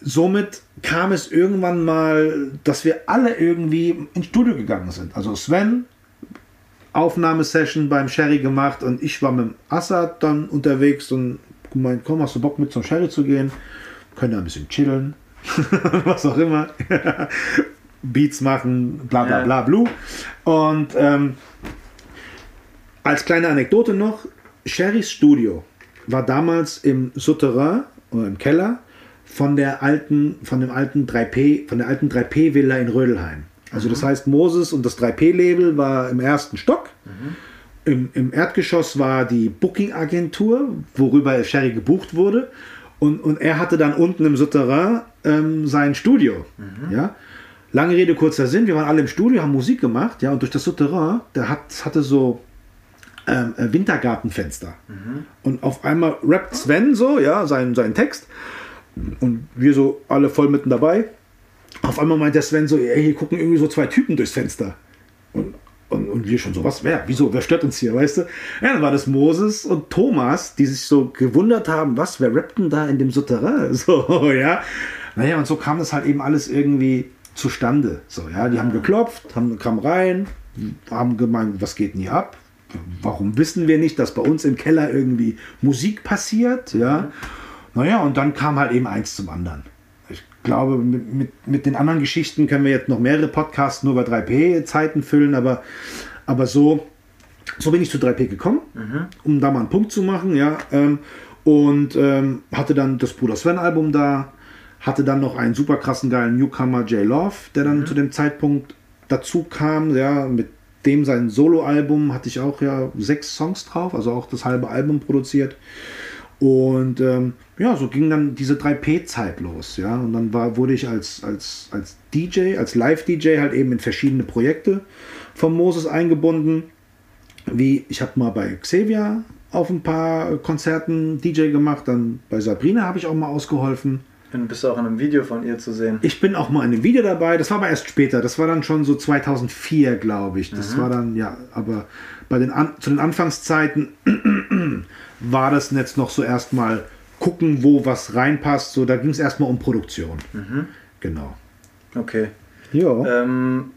somit kam es irgendwann mal, dass wir alle irgendwie ins Studio gegangen sind. Also Sven, Aufnahmesession beim Sherry gemacht und ich war mit Assad dann unterwegs und gemeint, komm, hast du Bock mit zum Sherry zu gehen? Können ja ein bisschen chillen, was auch immer. Beats machen, bla bla bla blue. Und ähm, als kleine Anekdote noch, Sherrys Studio war damals im Souterrain oder im Keller von der alten, von dem alten 3P, von der alten 3P-Villa in Rödelheim. Also mhm. das heißt, Moses und das 3P-Label war im ersten Stock. Mhm. Im, Im, Erdgeschoss war die Booking-Agentur, worüber Sherry gebucht wurde. Und, und er hatte dann unten im Souterrain ähm, sein Studio. Mhm. Ja? Lange Rede, kurzer Sinn, wir waren alle im Studio, haben Musik gemacht, ja, und durch das Souterrain, der hat, hatte so ähm, äh, Wintergartenfenster. Mhm. Und auf einmal rappt Sven so, ja, seinen, seinen Text. Und wir so alle voll mitten dabei. Auf einmal meint der Sven so, ey, hier gucken irgendwie so zwei Typen durchs Fenster. Und, und, und wir schon so, was, wer, wieso, wer stört uns hier, weißt du? Ja, dann war das Moses und Thomas, die sich so gewundert haben, was, wer rappt denn da in dem Souterrain? So, ja. Naja, und so kam das halt eben alles irgendwie zustande. So, ja, die haben geklopft, haben, kamen rein, haben gemeint, was geht denn hier ab? Warum wissen wir nicht, dass bei uns im Keller irgendwie Musik passiert? Ja, naja, und dann kam halt eben eins zum anderen. Ich glaube, mit, mit, mit den anderen Geschichten können wir jetzt noch mehrere Podcasts nur bei 3P-Zeiten füllen, aber, aber so, so bin ich zu 3P gekommen, mhm. um da mal einen Punkt zu machen, ja. Ähm, und ähm, hatte dann das Bruder Sven-Album da, hatte dann noch einen super krassen geilen Newcomer J Love, der dann mhm. zu dem Zeitpunkt dazu kam. Ja, mit dem sein Soloalbum hatte ich auch ja sechs Songs drauf, also auch das halbe Album produziert. Und ähm, ja, so ging dann diese 3P-Zeit los, ja. Und dann war, wurde ich als, als, als DJ, als Live-DJ halt eben in verschiedene Projekte von Moses eingebunden. Wie, ich habe mal bei Xavier auf ein paar Konzerten DJ gemacht, dann bei Sabrina habe ich auch mal ausgeholfen. Und bist du auch in einem Video von ihr zu sehen? Ich bin auch mal in einem Video dabei, das war aber erst später, das war dann schon so 2004, glaube ich. Das mhm. war dann, ja, aber bei den An zu den Anfangszeiten war das jetzt noch so erstmal gucken, wo was reinpasst. So, da ging es erstmal um Produktion. Mhm. Genau. Okay. Ja. Ähm,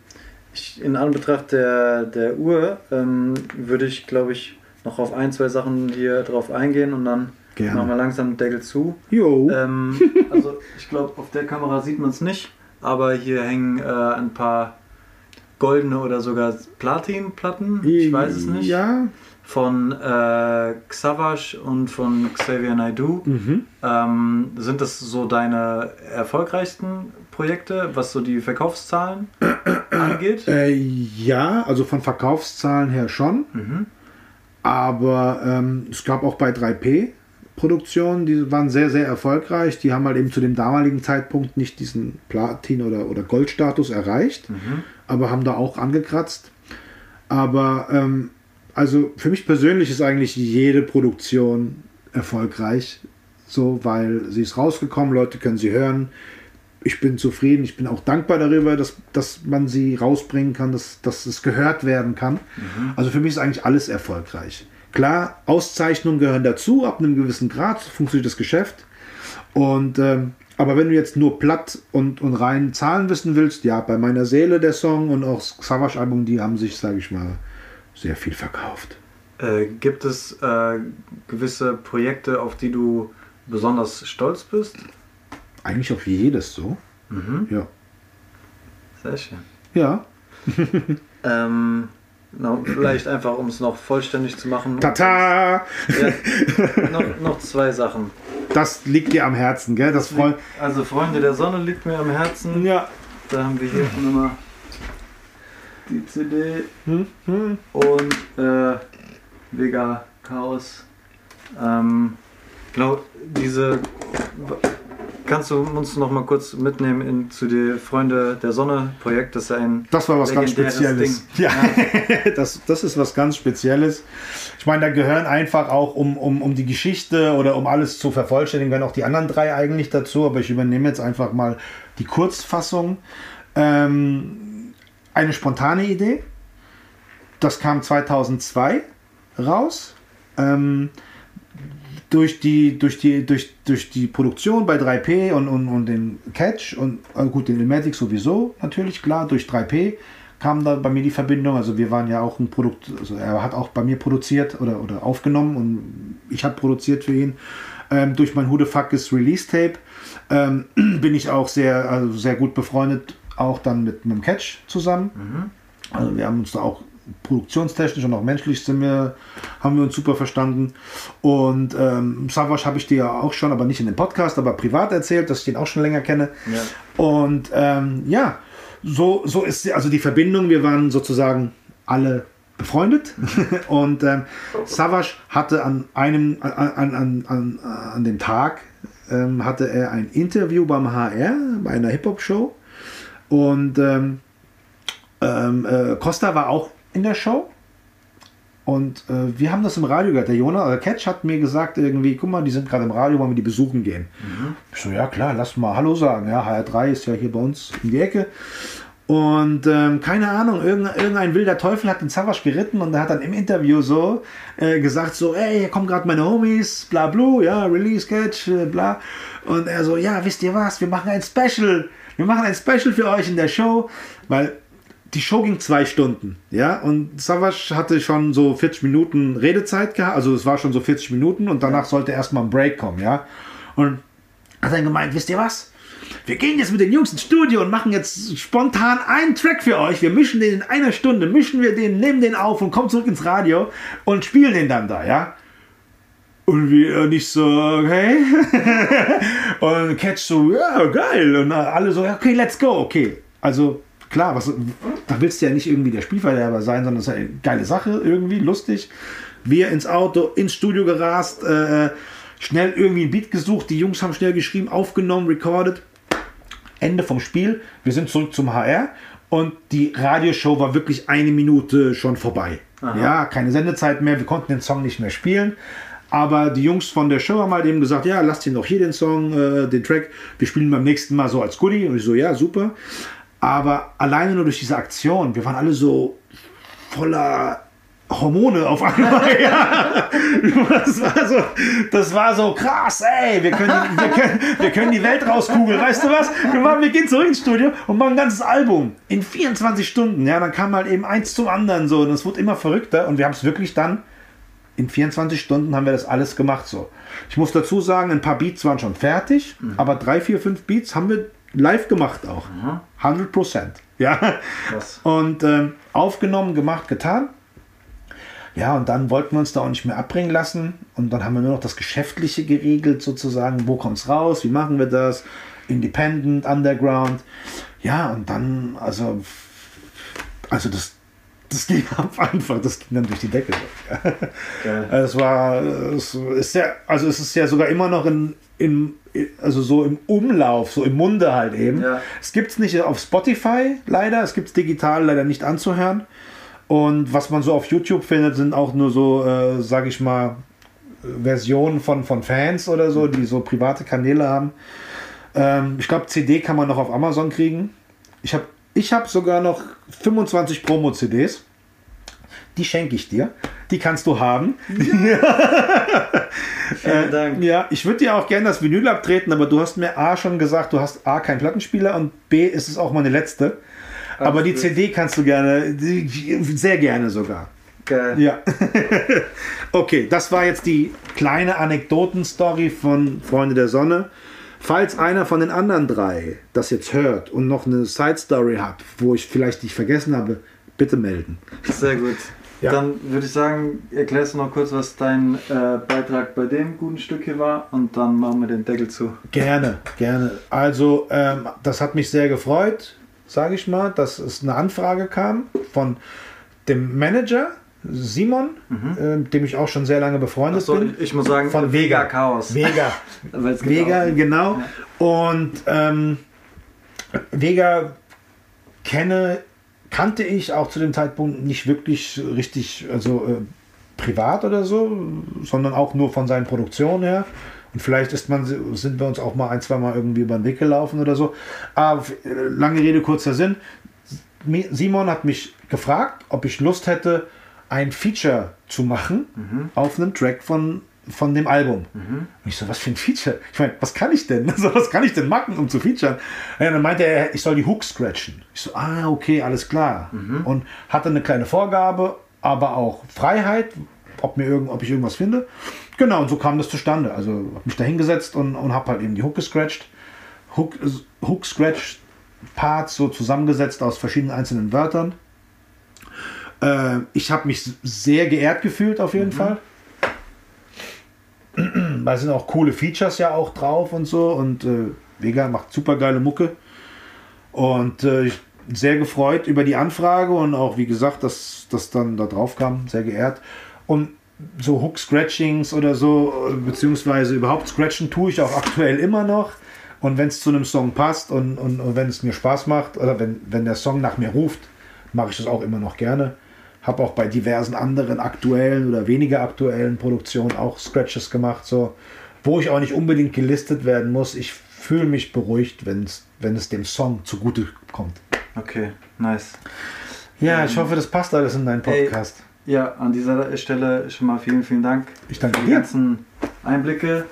ich, in Anbetracht der, der Uhr ähm, würde ich, glaube ich, noch auf ein, zwei Sachen hier drauf eingehen und dann Gerne. machen wir langsam den Deckel zu. Jo. Ähm, also ich glaube, auf der Kamera sieht man es nicht, aber hier hängen äh, ein paar goldene oder sogar Platinplatten. Ich weiß es nicht. Ja von äh, Xavash und von Xavier Naidoo. Mhm. Ähm, sind das so deine erfolgreichsten Projekte, was so die Verkaufszahlen angeht? Äh, ja, also von Verkaufszahlen her schon. Mhm. Aber ähm, es gab auch bei 3P Produktionen, die waren sehr, sehr erfolgreich. Die haben halt eben zu dem damaligen Zeitpunkt nicht diesen Platin- oder, oder Goldstatus erreicht, mhm. aber haben da auch angekratzt. Aber ähm, also für mich persönlich ist eigentlich jede Produktion erfolgreich, so weil sie ist rausgekommen, Leute können sie hören. Ich bin zufrieden, ich bin auch dankbar darüber, dass, dass man sie rausbringen kann, dass, dass es gehört werden kann. Mhm. Also für mich ist eigentlich alles erfolgreich. Klar, Auszeichnungen gehören dazu, ab einem gewissen Grad funktioniert das Geschäft. Und ähm, aber wenn du jetzt nur platt und, und rein Zahlen wissen willst, ja, bei meiner Seele der Song und auch Savage Album, die haben sich, sage ich mal, sehr viel verkauft. Äh, gibt es äh, gewisse Projekte, auf die du besonders stolz bist? Eigentlich auf jedes so. Mhm. Ja. Sehr schön. Ja. ähm, no, vielleicht einfach, um es noch vollständig zu machen. Tata! Ja, noch, noch zwei Sachen. Das liegt dir am Herzen, gell? Das liegt, also Freunde der Sonne liegt mir am Herzen. Ja. Da haben wir hier Nummer die CD hm, hm. und äh, Vega Chaos. Ähm, genau, diese. Kannst du uns noch mal kurz mitnehmen in, zu den Freunde der Sonne Projekt? Das ist ein Das war was ganz Spezielles. Ding. Ja, ja. das, das ist was ganz Spezielles. Ich meine, da gehören einfach auch, um, um, um die Geschichte oder um alles zu vervollständigen, gehören auch die anderen drei eigentlich dazu. Aber ich übernehme jetzt einfach mal die Kurzfassung. Ähm, eine spontane Idee. Das kam 2002 raus. Ähm, durch die, durch, die, durch, durch die Produktion bei 3P und, und, und den Catch und äh, gut, den Ilmatic sowieso natürlich, klar, durch 3P kam da bei mir die Verbindung. Also wir waren ja auch ein Produkt, also er hat auch bei mir produziert oder, oder aufgenommen und ich habe produziert für ihn. Ähm, durch mein Who the Fuck is Release Tape ähm, bin ich auch sehr, also sehr gut befreundet auch dann mit, mit dem Catch zusammen. Mhm. Also wir haben uns da auch produktionstechnisch und auch menschlich sind wir, haben wir uns super verstanden. Und ähm, Savage habe ich dir ja auch schon, aber nicht in dem Podcast, aber privat erzählt, dass ich den auch schon länger kenne. Ja. Und ähm, ja, so, so ist also die Verbindung. Wir waren sozusagen alle befreundet. und ähm, Savage hatte an einem, an, an, an, an dem Tag, ähm, hatte er ein Interview beim HR, bei einer Hip-Hop-Show. Und ähm, ähm, äh, Costa war auch in der Show. Und äh, wir haben das im Radio gehört. Der Jonas, der Catch hat mir gesagt, irgendwie, guck mal, die sind gerade im Radio, wollen wir die besuchen gehen. Mhm. Ich so, ja klar, lass mal Hallo sagen. Ja, HR3 ist ja hier bei uns in die Ecke. Und ähm, keine Ahnung, irgendein, irgendein, wilder Teufel hat den Savasch geritten und er hat dann im Interview so äh, gesagt, so, ey, hier kommen gerade meine Homies, bla bla, ja, Release Catch, äh, bla. Und er so, ja, wisst ihr was, wir machen ein Special wir machen ein Special für euch in der Show, weil die Show ging zwei Stunden, ja, und Savage hatte schon so 40 Minuten Redezeit gehabt, also es war schon so 40 Minuten und danach sollte erstmal ein Break kommen, ja. Und hat dann gemeint, wisst ihr was? Wir gehen jetzt mit den Jungs ins Studio und machen jetzt spontan einen Track für euch. Wir mischen den in einer Stunde, mischen wir den, nehmen den auf und kommen zurück ins Radio und spielen den dann da, ja. Und wir nicht so, okay. und Catch so, ja, geil. Und alle so, okay, let's go, okay. Also klar, was, da willst du ja nicht irgendwie der Spielverderber sein, sondern es ist eine geile Sache, irgendwie lustig. Wir ins Auto, ins Studio gerast, äh, schnell irgendwie ein Beat gesucht, die Jungs haben schnell geschrieben, aufgenommen, recorded. Ende vom Spiel. Wir sind zurück zum HR und die Radioshow war wirklich eine Minute schon vorbei. Aha. Ja, keine Sendezeit mehr, wir konnten den Song nicht mehr spielen. Aber die Jungs von der Show haben halt eben gesagt, ja, lasst ihn doch hier den Song, äh, den Track, wir spielen beim nächsten Mal so als Goodie. Und ich so, ja, super. Aber alleine nur durch diese Aktion, wir waren alle so voller Hormone auf einmal. ja. das, war so, das war so krass, ey, wir können, wir können, wir können die Welt rauskugeln. Weißt du was? Wir, machen, wir gehen zurück ins Studio und machen ein ganzes Album in 24 Stunden. Ja, dann kam halt eben eins zum anderen so und es wurde immer verrückter und wir haben es wirklich dann in 24 Stunden haben wir das alles gemacht so. Ich muss dazu sagen, ein paar Beats waren schon fertig, mhm. aber drei, vier, fünf Beats haben wir live gemacht auch. Mhm. 100 Prozent. Ja. Krass. Und ähm, aufgenommen, gemacht, getan. Ja, und dann wollten wir uns da auch nicht mehr abbringen lassen. Und dann haben wir nur noch das Geschäftliche geregelt, sozusagen. Wo kommt es raus? Wie machen wir das? Independent, Underground. Ja, und dann, also, also das, das ging einfach, das ging dann durch die Decke. Geil. Es war, es ist ja, also es ist ja sogar immer noch in, in, also so im Umlauf, so im Munde halt eben. Ja. Es gibt es nicht auf Spotify leider, es gibt es digital leider nicht anzuhören. Und was man so auf YouTube findet, sind auch nur so, äh, sag ich mal, Versionen von, von Fans oder so, die so private Kanäle haben. Ähm, ich glaube, CD kann man noch auf Amazon kriegen. Ich habe ich hab sogar noch 25 Promo-CDs. Die schenke ich dir. Die kannst du haben. Ja. Vielen Dank. Äh, ja, ich würde dir auch gerne das Vinyl abtreten, aber du hast mir A schon gesagt, du hast A keinen Plattenspieler und B ist es auch meine letzte. Aber die CD kannst du gerne, sehr gerne sogar. Geil. Ja. okay, das war jetzt die kleine Anekdotenstory von Freunde der Sonne. Falls einer von den anderen drei das jetzt hört und noch eine Side Story hat, wo ich vielleicht nicht vergessen habe, bitte melden. Sehr gut. Ja. Dann würde ich sagen, erklärst du noch kurz, was dein äh, Beitrag bei dem guten Stück hier war und dann machen wir den Deckel zu. Gerne, gerne. Also, ähm, das hat mich sehr gefreut sage ich mal, dass es eine Anfrage kam von dem Manager Simon, mhm. äh, dem ich auch schon sehr lange befreundet so, bin. Ich muss sagen, von Vega Chaos. Vega. Vega, genau. Ja. Und ähm, Vega kenne, kannte ich auch zu dem Zeitpunkt nicht wirklich richtig, also äh, privat oder so, sondern auch nur von seinen Produktionen her. Und vielleicht ist man, sind wir uns auch mal ein, zwei Mal irgendwie über den Weg gelaufen oder so. Aber lange Rede, kurzer Sinn. Simon hat mich gefragt, ob ich Lust hätte, ein Feature zu machen mhm. auf einem Track von, von dem Album. Mhm. Und ich so, was für ein Feature? Ich meine, was kann ich denn? Also, was kann ich denn machen, um zu featuren? Ja, dann meinte er, ich soll die Hook scratchen. Ich so, ah, okay, alles klar. Mhm. Und hatte eine kleine Vorgabe, aber auch Freiheit, ob, mir irgend, ob ich irgendwas finde. Genau, und so kam das zustande. Also habe mich da hingesetzt und, und habe halt eben die Hook gescratcht. Hook, Hook Scratch Parts so zusammengesetzt aus verschiedenen einzelnen Wörtern. Äh, ich habe mich sehr geehrt gefühlt auf jeden mhm. Fall. Da sind auch coole Features ja auch drauf und so. Und äh, Vega macht super geile Mucke. Und äh, sehr gefreut über die Anfrage und auch, wie gesagt, dass das dann da drauf kam. Sehr geehrt. Und so Hook-Scratchings oder so, beziehungsweise überhaupt Scratchen tue ich auch aktuell immer noch. Und wenn es zu einem Song passt und, und, und, wenn es mir Spaß macht oder wenn, wenn der Song nach mir ruft, mache ich das auch immer noch gerne. Habe auch bei diversen anderen aktuellen oder weniger aktuellen Produktionen auch Scratches gemacht, so, wo ich auch nicht unbedingt gelistet werden muss. Ich fühle mich beruhigt, wenn's, wenn es dem Song zugute kommt. Okay, nice. Ja, ich hoffe, das passt alles in deinen Podcast. Ey. Ja, an dieser Stelle schon mal vielen, vielen Dank ich danke für die ganzen Einblicke.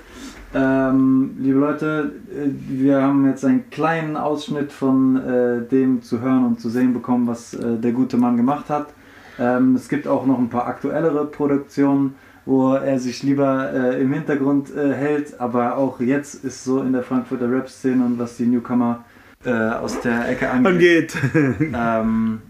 Ähm, liebe Leute, äh, wir haben jetzt einen kleinen Ausschnitt von äh, dem zu hören und zu sehen bekommen, was äh, der gute Mann gemacht hat. Ähm, es gibt auch noch ein paar aktuellere Produktionen, wo er sich lieber äh, im Hintergrund äh, hält, aber auch jetzt ist so in der Frankfurter Rap-Szene und was die Newcomer äh, aus der Ecke angeht, ähm,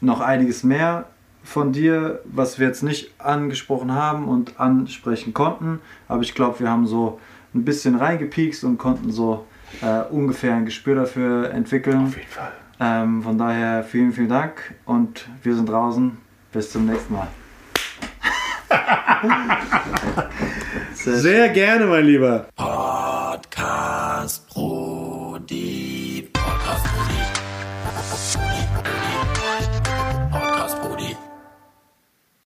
noch einiges mehr von dir, was wir jetzt nicht angesprochen haben und ansprechen konnten. Aber ich glaube, wir haben so ein bisschen reingepiekst und konnten so äh, ungefähr ein Gespür dafür entwickeln. Auf jeden Fall. Ähm, von daher vielen, vielen Dank und wir sind draußen. Bis zum nächsten Mal. Sehr, Sehr gerne, mein Lieber. Podcast Pro die Podcast -Pro Brody.